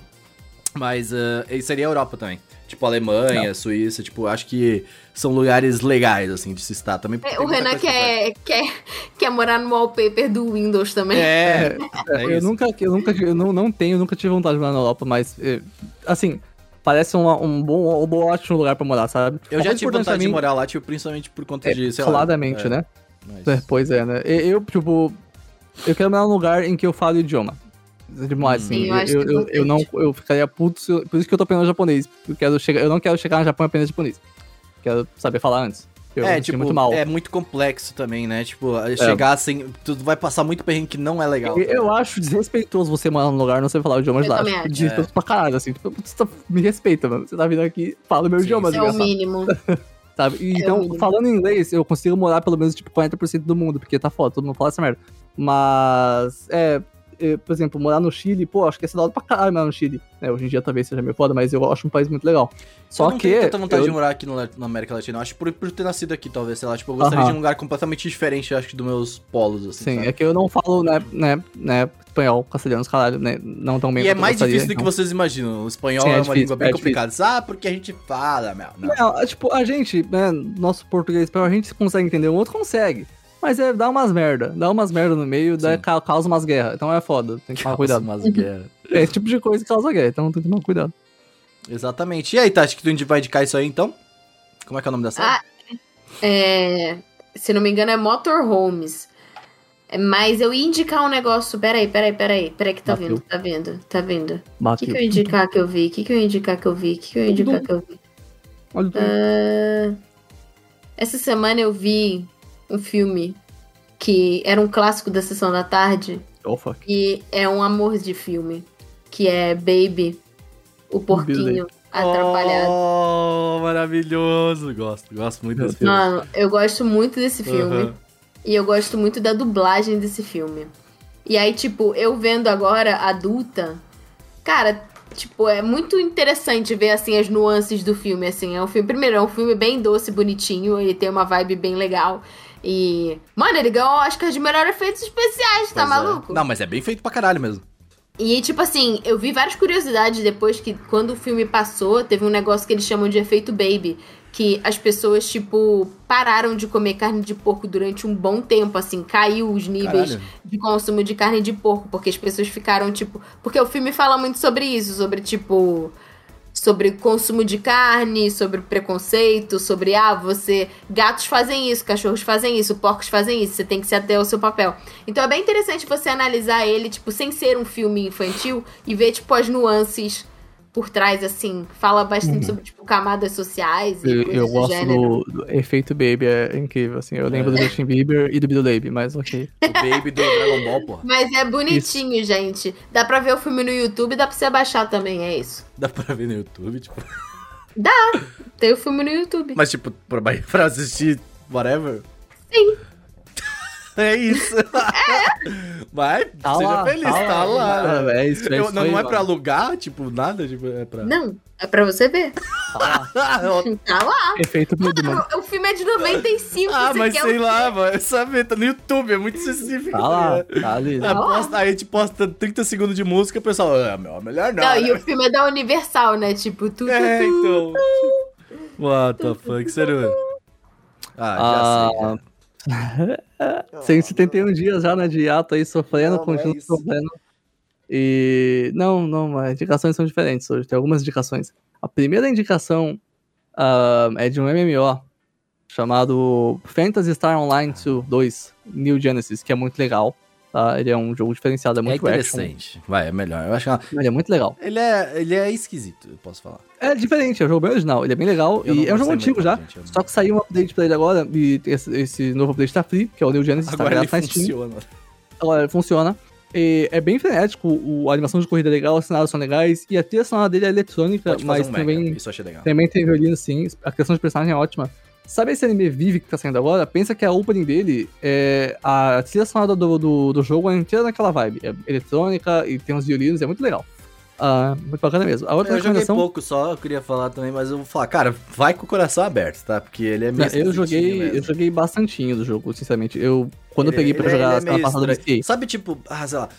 Mas uh, seria a Europa também. Tipo, Alemanha, Suíça, tipo, acho que são lugares legais, assim, de se estar também. É, o Renan quer, quer, quer morar no wallpaper do Windows também. É, é eu isso. nunca, eu nunca, eu não, não tenho, nunca tive vontade de morar na Europa, mas, é, assim, parece um, um bom, um bom ótimo lugar pra morar, sabe? Eu já tive vontade pra de mim morar lá, tipo, principalmente por conta é, de, sei lá. claramente, é, né? mas- É, pois é, né? Eu, tipo, eu quero morar num lugar em que eu falo o idioma. Demais, assim. Sim, eu eu, é eu, eu não, eu ficaria puto, se eu- por isso que eu tô aprendendo japonês. Eu, quero chegar, eu não quero chegar no Japão e aprender japonês. Quero saber falar antes. Eu é, tipo, muito mal. é muito complexo também, né? Tipo, chegar assim, tu vai passar muito perrengue que não é legal. Eu, eu acho desrespeitoso você morar num lugar e não saber falar o idioma de Eu lá. também Acho acho. Desrespeitoso pra caralho, assim. Tipo, você tá- me respeita, mano. Você tá vindo aqui, fala o meu Sim, idioma, sim. É o mínimo. Sabe? E, É então, mínimo. falando inglês, eu consigo morar pelo menos, tipo, 40% do mundo, porque tá foda, todo mundo fala essa merda. Mas, é, é, por exemplo, morar no Chile, pô, acho que ia ser da hora pra caralho morar no Chile. É, hoje em dia talvez seja meio foda, mas eu acho um país muito legal. Só eu não que. tenho tanta vontade eu- de morar aqui no, na América Latina. Eu acho por, por ter nascido aqui, talvez, sei lá. Tipo, eu gostaria Aham. de um lugar completamente diferente, acho que, dos meus polos, assim. Sim, sabe? é que eu não falo, né, né, né, espanhol, castelhano, caralho, né, não tão bem E é mais gostaria, difícil do que então. vocês imaginam. O espanhol Sim, é é, uma difícil, língua bem é complicada. Ah, porque a gente fala, meu. Não. Não, é, tipo, a gente, né, nosso português espanhol, a gente consegue entender, o outro consegue. Mas é, dá umas merda, dá umas merda no meio, dá, causa umas guerras. Então é foda, tem que tomar cuidado. Nossa, umas guerras. É esse tipo de coisa que causa guerra, então tem que tomar cuidado. Exatamente. E aí, Tati, que tu vai indicar isso aí, então? Como é que é o nome da série? Ah, é, se não me engano, é Motorhomes. É, Mas eu ia indicar um negócio. Peraí, peraí, peraí. Peraí, que tá Bateu. vindo, tá vindo, tá vindo. O que, que eu ia indicar que eu vi? O que, que eu ia indicar que eu vi? O que, que eu ia indicar que eu vi? Olha o Ah, essa semana eu vi um filme que era um clássico da sessão da tarde Oh, fuck. e é um amor de filme, que é Baby, o porquinho atrapalhado. Oh, maravilhoso. Gosto, gosto muito desse filme. Mano, eu gosto muito desse filme. Aham. E eu gosto muito da dublagem desse filme. E aí, tipo, eu vendo agora adulta, cara, tipo, é muito interessante ver assim as nuances do filme, assim. É um filme, primeiro, é um filme bem doce, bonitinho, ele tem uma vibe bem legal. E, mano, ele ganhou o Oscar de melhor efeitos especiais, tá Pois é. maluco? Não, mas é bem feito pra caralho mesmo. E, tipo assim, eu vi várias curiosidades depois que, quando o filme passou, teve um negócio que eles chamam de efeito baby. Que as pessoas, tipo, pararam de comer carne de porco durante um bom tempo, assim, caiu os níveis Caralho. de consumo de carne de porco, porque as pessoas ficaram, tipo. Porque o filme fala muito sobre isso, sobre, tipo. Sobre consumo de carne, sobre preconceito, sobre, ah, você. Gatos fazem isso, cachorros fazem isso, porcos fazem isso, você tem que se ater ao seu papel. Então é bem interessante você analisar ele, tipo, sem ser um filme infantil e ver, tipo, as nuances por trás, assim. Fala bastante sobre, tipo, camadas sociais e Eu, eu gosto do, do efeito Baby, é incrível, assim. Eu lembro do Justin Bieber e do Bill Baby, mas ok. O Baby do Dragon Ball, porra. Mas é bonitinho, gente. Dá pra ver o filme no YouTube, dá pra você baixar também, é isso. Dá pra ver no YouTube, tipo. Tem o filme no YouTube. Mas, tipo, pra, pra assistir whatever. Sim. É isso. Mas, Tá seja lá, feliz, tá tá, lá. lá. né? É isso, é Eu- isso não, aí, não é pra alugar, tipo, nada, tipo, é pra. Não, é pra você ver. Tá lá. Tá lá. Efeito mano. O filme é de 95, Ah, você mas quer sei o lá, mano. Sabe, tá no YouTube, é muito específico. Tá lá, tá ali. Ah, lá. posta- aí a gente posta 30 segundos de música, o pessoal, ah, meu, melhor não. Não, né? e o filme é da Universal, né? Tipo, tu, tu, É, tu. então. What the fuck, sério? Ah, já sei. Ah, 171 dias já, né, de hiato aí, sofrendo, Não, continuo mas- sofrendo. E. Não, não, as indicações são diferentes hoje, tem algumas indicações. A primeira indicação ah, é de um MMO chamado Fantasy Star Online 2, 2 New Genesis, que é muito legal. Tá? Ele é um jogo diferenciado, é É muito action. interessante. Vai, é melhor. Eu acho que Ele é muito legal. ele é, ele é esquisito, eu posso falar. É diferente, é um jogo bem original, ele é bem legal. Eu e é um jogo antigo já. gente, Só que saiu um update pra ele agora, e esse, esse novo update tá free, que é o New Genesis, tá Agora ele grátis na Steam. funciona. Agora, ele funciona. E é bem frenético, o, a animação de corrida é legal, os cenários são legais, e a trilha sonora dele é eletrônica, mas um mega, também, legal. também tem violino, sim. A criação de personagem é ótima. Sabe esse anime Vive que tá saindo agora? Pensa que a opening dele, é, a trilha sonora do, do, do jogo é inteira naquela vibe. É eletrônica e tem uns violinos, é muito legal. Ah, muito bacana mesmo. A outra Eu joguei recomendação. pouco só, eu queria falar também, mas eu vou falar, cara, vai com o coração aberto, tá? Porque ele é meio Não, eu joguei, mesmo. eu joguei bastantinho do jogo, sinceramente. Eu, quando eu Ele- peguei pra ele- jogar é semana passada, eu. Sabe, tipo, ah, sei lá,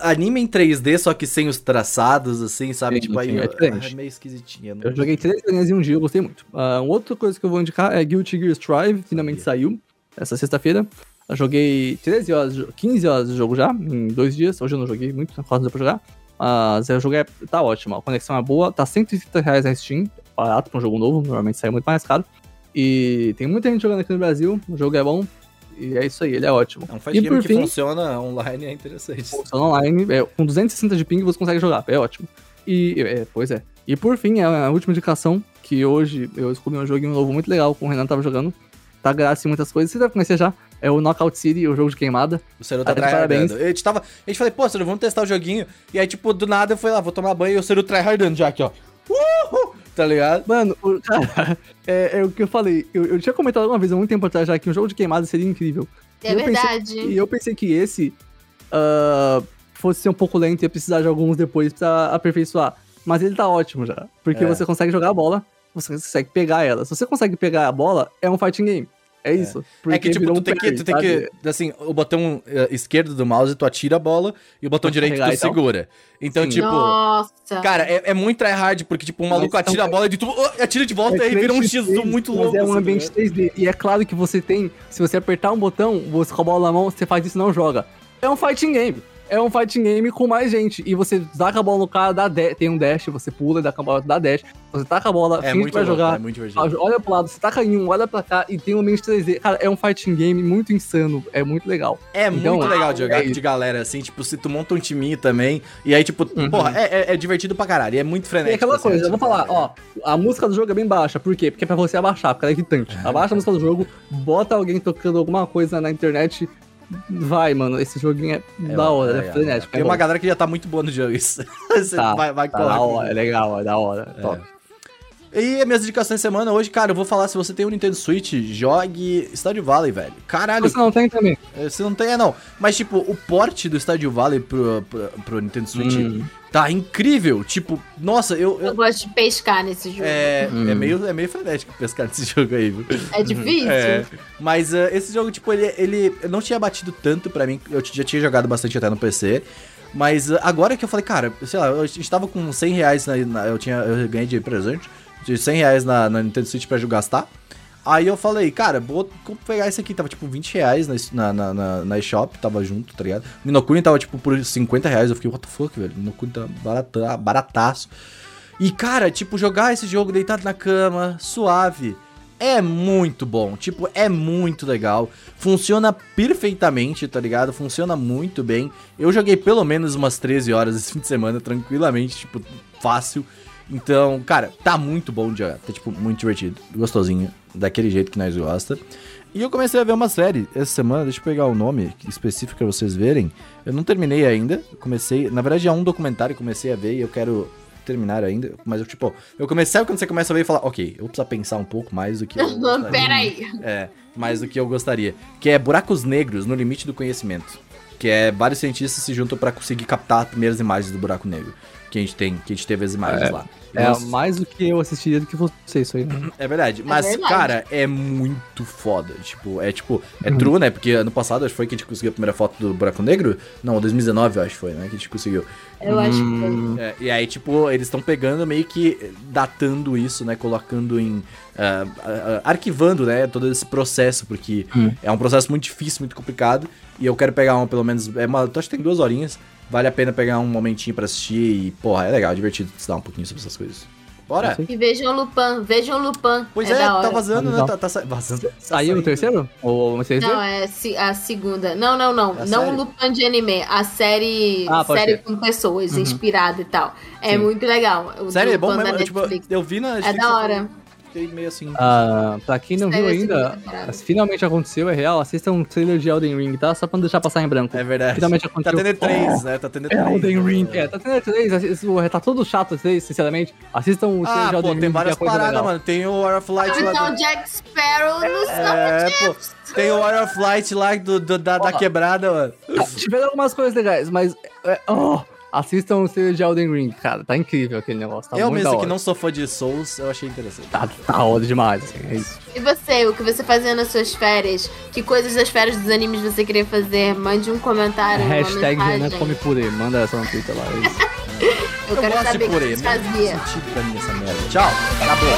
anime em 3D, só que sem os traçados, assim, sabe? Sim, tipo, aí sim, é eu- diferente. é meio esquisitinho. não- Eu joguei três linhas em um dia, eu gostei muito. Ah, uma outra coisa que eu vou indicar é Guilty Gear Strive, finalmente saiu essa sexta-feira. Eu joguei 13 horas, de jo- 15 horas de jogo já, em dois dias. Hoje eu não joguei muito, quase deu pra jogar. Mas o jogo é, tá ótimo, a conexão é boa, tá 130 reais na Steam, barato pra um jogo novo, normalmente sai muito mais caro. E tem muita gente jogando aqui no Brasil, o jogo é bom, e é isso aí, ele é ótimo. É um fight e game por que fim, funciona online é interessante. funciona online, é, com 260 de ping você consegue jogar, é ótimo. E, é, pois é. E por fim, a última indicação, que hoje eu descobri um joguinho novo muito legal com o Renan tava jogando. Tá grátis em muitas coisas, você deve conhecer já. É o Knockout City, o jogo de queimada. O Seru tá tryhardando. A gente tava. A gente falei, pô, Seru, vamos testar o joguinho. E aí, tipo, do nada eu fui lá, vou tomar banho e o Seru tryhardando já aqui, ó. Uhul! Tá ligado? Mano, o, cara, é, é o que eu falei. Eu, eu tinha comentado uma vez, há muito tempo atrás já, que um jogo de queimada seria incrível. É Eu pensei- verdade. E eu pensei que esse ah, fosse ser um pouco lento e ia precisar de alguns depois pra aperfeiçoar. Mas ele tá ótimo já. Porque É. você consegue jogar a bola, você consegue pegar ela. Se você consegue pegar a bola, é um fighting game. É isso. é que, tipo, tu um tem que, tu tem sabe? que. Assim, o botão eh, esquerdo do mouse, tu atira a bola e o botão direito tu e segura. Então, Sim. tipo. Nossa. Cara, é, é muito tryhard, porque, tipo, um maluco Mas atira a então- bola e tu oh, atira de volta e aí É vira um 3x3, X muito mas louco. É um assim, tá ambiente ligado? 3D. E é claro que você tem, se você apertar um botão, você com a bola na mão, você faz isso e não joga. É um fighting game. É um fighting game com mais gente. E você dá com a bola no cara, dá tem um dash, você pula, dá com a bola, dá dash. Você taca a bola, É finge louco, jogar. é muito divertido. Olha pro lado, você taca em um, olha pra cá e tem um ambiente 3D. Cara, é um fighting game muito insano. É muito legal. É Então, muito legal de jogar é de galera, assim, tipo, se tu monta um timinho também, e aí, tipo, porra, é, é- é divertido pra caralho, e é muito E frenético. aquela assim, coisa, eu tipo, vou falar, ó, a música do jogo é bem baixa. Por quê? Porque é pra você abaixar, porque ela é irritante. Abaixa a música do jogo, bota alguém tocando alguma coisa na internet. Vai, mano, esse joguinho é, da hora, é, frenético. Tem é uma galera que já tá muito boa no jogo, isso. Você Tá, vai, vai tá da hora, é legal, é da hora. Top. E as minhas indicações de semana hoje, cara, eu vou falar, se você tem um Nintendo Switch, jogue Stardew Valley, velho. Caralho, Você não tem também? você não tem, é não. Mas, tipo, o porte do Stardew Valley pro, pro, pro Nintendo Switch Hum. Tá incrível. Tipo, nossa, eu... eu- Eu gosto de pescar nesse jogo. É, é, é, meio, é meio frenético pescar nesse jogo aí, viu? difícil. É, mas uh, esse jogo, tipo, ele, ele não tinha batido tanto pra mim. Eu já tinha jogado bastante até no PC. Mas uh, agora que eu falei, cara, sei lá, eu estava com 100 reais, na, na- eu, tinha, eu ganhei de presente, de 100 reais na, na Nintendo Switch pra eu gastar. Aí eu falei, cara, vou pegar esse aqui, tava tipo 20 reais na, na, na, na eShop, tava junto, tá ligado? Minokuni tava tipo por 50 reais, eu fiquei, what the fuck, velho? Minokuni tá barata, barataço. E, cara, tipo, jogar esse jogo deitado na cama, suave, é muito bom. Tipo, é muito legal. Funciona perfeitamente, tá ligado? Funciona muito bem. Eu joguei pelo menos umas 13 horas esse fim de semana, tranquilamente, tipo, fácil. Então, cara, tá muito bom de jogar. Tá, tipo, muito divertido, gostosinho, daquele jeito que nós gosta. E eu comecei a ver uma série essa semana, deixa eu pegar o nome específico pra vocês verem. Eu não terminei ainda, comecei, na verdade é um documentário que comecei a ver e eu quero terminar ainda, mas eu tipo, eu comecei quando você começa a ver e falar, ok, eu vou precisar pensar um pouco mais do que eu gostaria. Peraí. É, mais do que eu gostaria. Que é Buracos Negros no Limite do Conhecimento. Que é vários cientistas se juntam pra conseguir captar as primeiras imagens do buraco negro. Que a gente tem, que a gente teve as imagens lá. É Nossa, mais do que eu assistiria do que você, isso aí. né? é verdade. Mas, verdade. cara, é muito foda. Tipo, é tipo, é Uhum. true, né? Porque ano passado acho que foi que a gente conseguiu a primeira foto do buraco negro. Não, 2019 eu acho que foi, né? Que a gente conseguiu. Eu acho que Hum. foi. É, e aí, tipo, eles estão pegando meio que datando isso, né? Colocando em. ah, ah, arquivando, né? Todo esse processo, porque é um processo muito difícil, muito complicado. E eu quero pegar um, pelo menos. É uma, acho que tem duas horinhas. Vale a pena pegar um momentinho pra assistir e, porra, é legal, é divertido estudar um pouquinho sobre essas coisas. Bora! E vejam Lupin, vejam Lupin. Pois é, é, tá vazando, né? Tá, tá sa- vazando. Tá Saiu o terceiro? Ou você Não, é a segunda. Não, não, não. É a não série? o Lupin de anime. A série, Ah, série ser. com pessoas, Uhum. inspirada e tal. É Sim. muito legal. O Sério, é bom mesmo. Eu, tipo, Netflix. eu vi na. É da hora. Fiquei meio assim. Ah, pra quem não viu ainda, temporada. finalmente aconteceu, é real. Assista um trailer de Elden Ring, tá? Só pra não deixar passar em branco. É verdade. Finalmente Tá aconteceu. tendo três, né? Tá tendo É três. Elden Ring. É, tá tendo três. assi- Tá todo chato sinceramente. Assistam o trailer Ah, de Elden pô, Ring. tem várias é paradas, legal. mano. Tem o War of Light lá. Então, do- Jack Sparrow no É, pô. Tem o War of Light lá do, do- da, da quebrada, mano. Ah, Tiveram algumas coisas legais, mas. é, oh, assistam o series de Elden Ring, cara. Tá incrível aquele negócio. Tá eu mesmo que não sou fã de Souls, eu achei interessante. Tá, tá ódio demais, assim, é isso. E você, o que você fazia nas suas férias? Que coisas das férias dos animes você queria fazer? Mande um comentário. Hashtag Renan come purê. Manda essa no Twitter lá. É eu, eu quero saber purê, que você né? fazia. Sentido pra mim essa merda. Tchau. Acabou.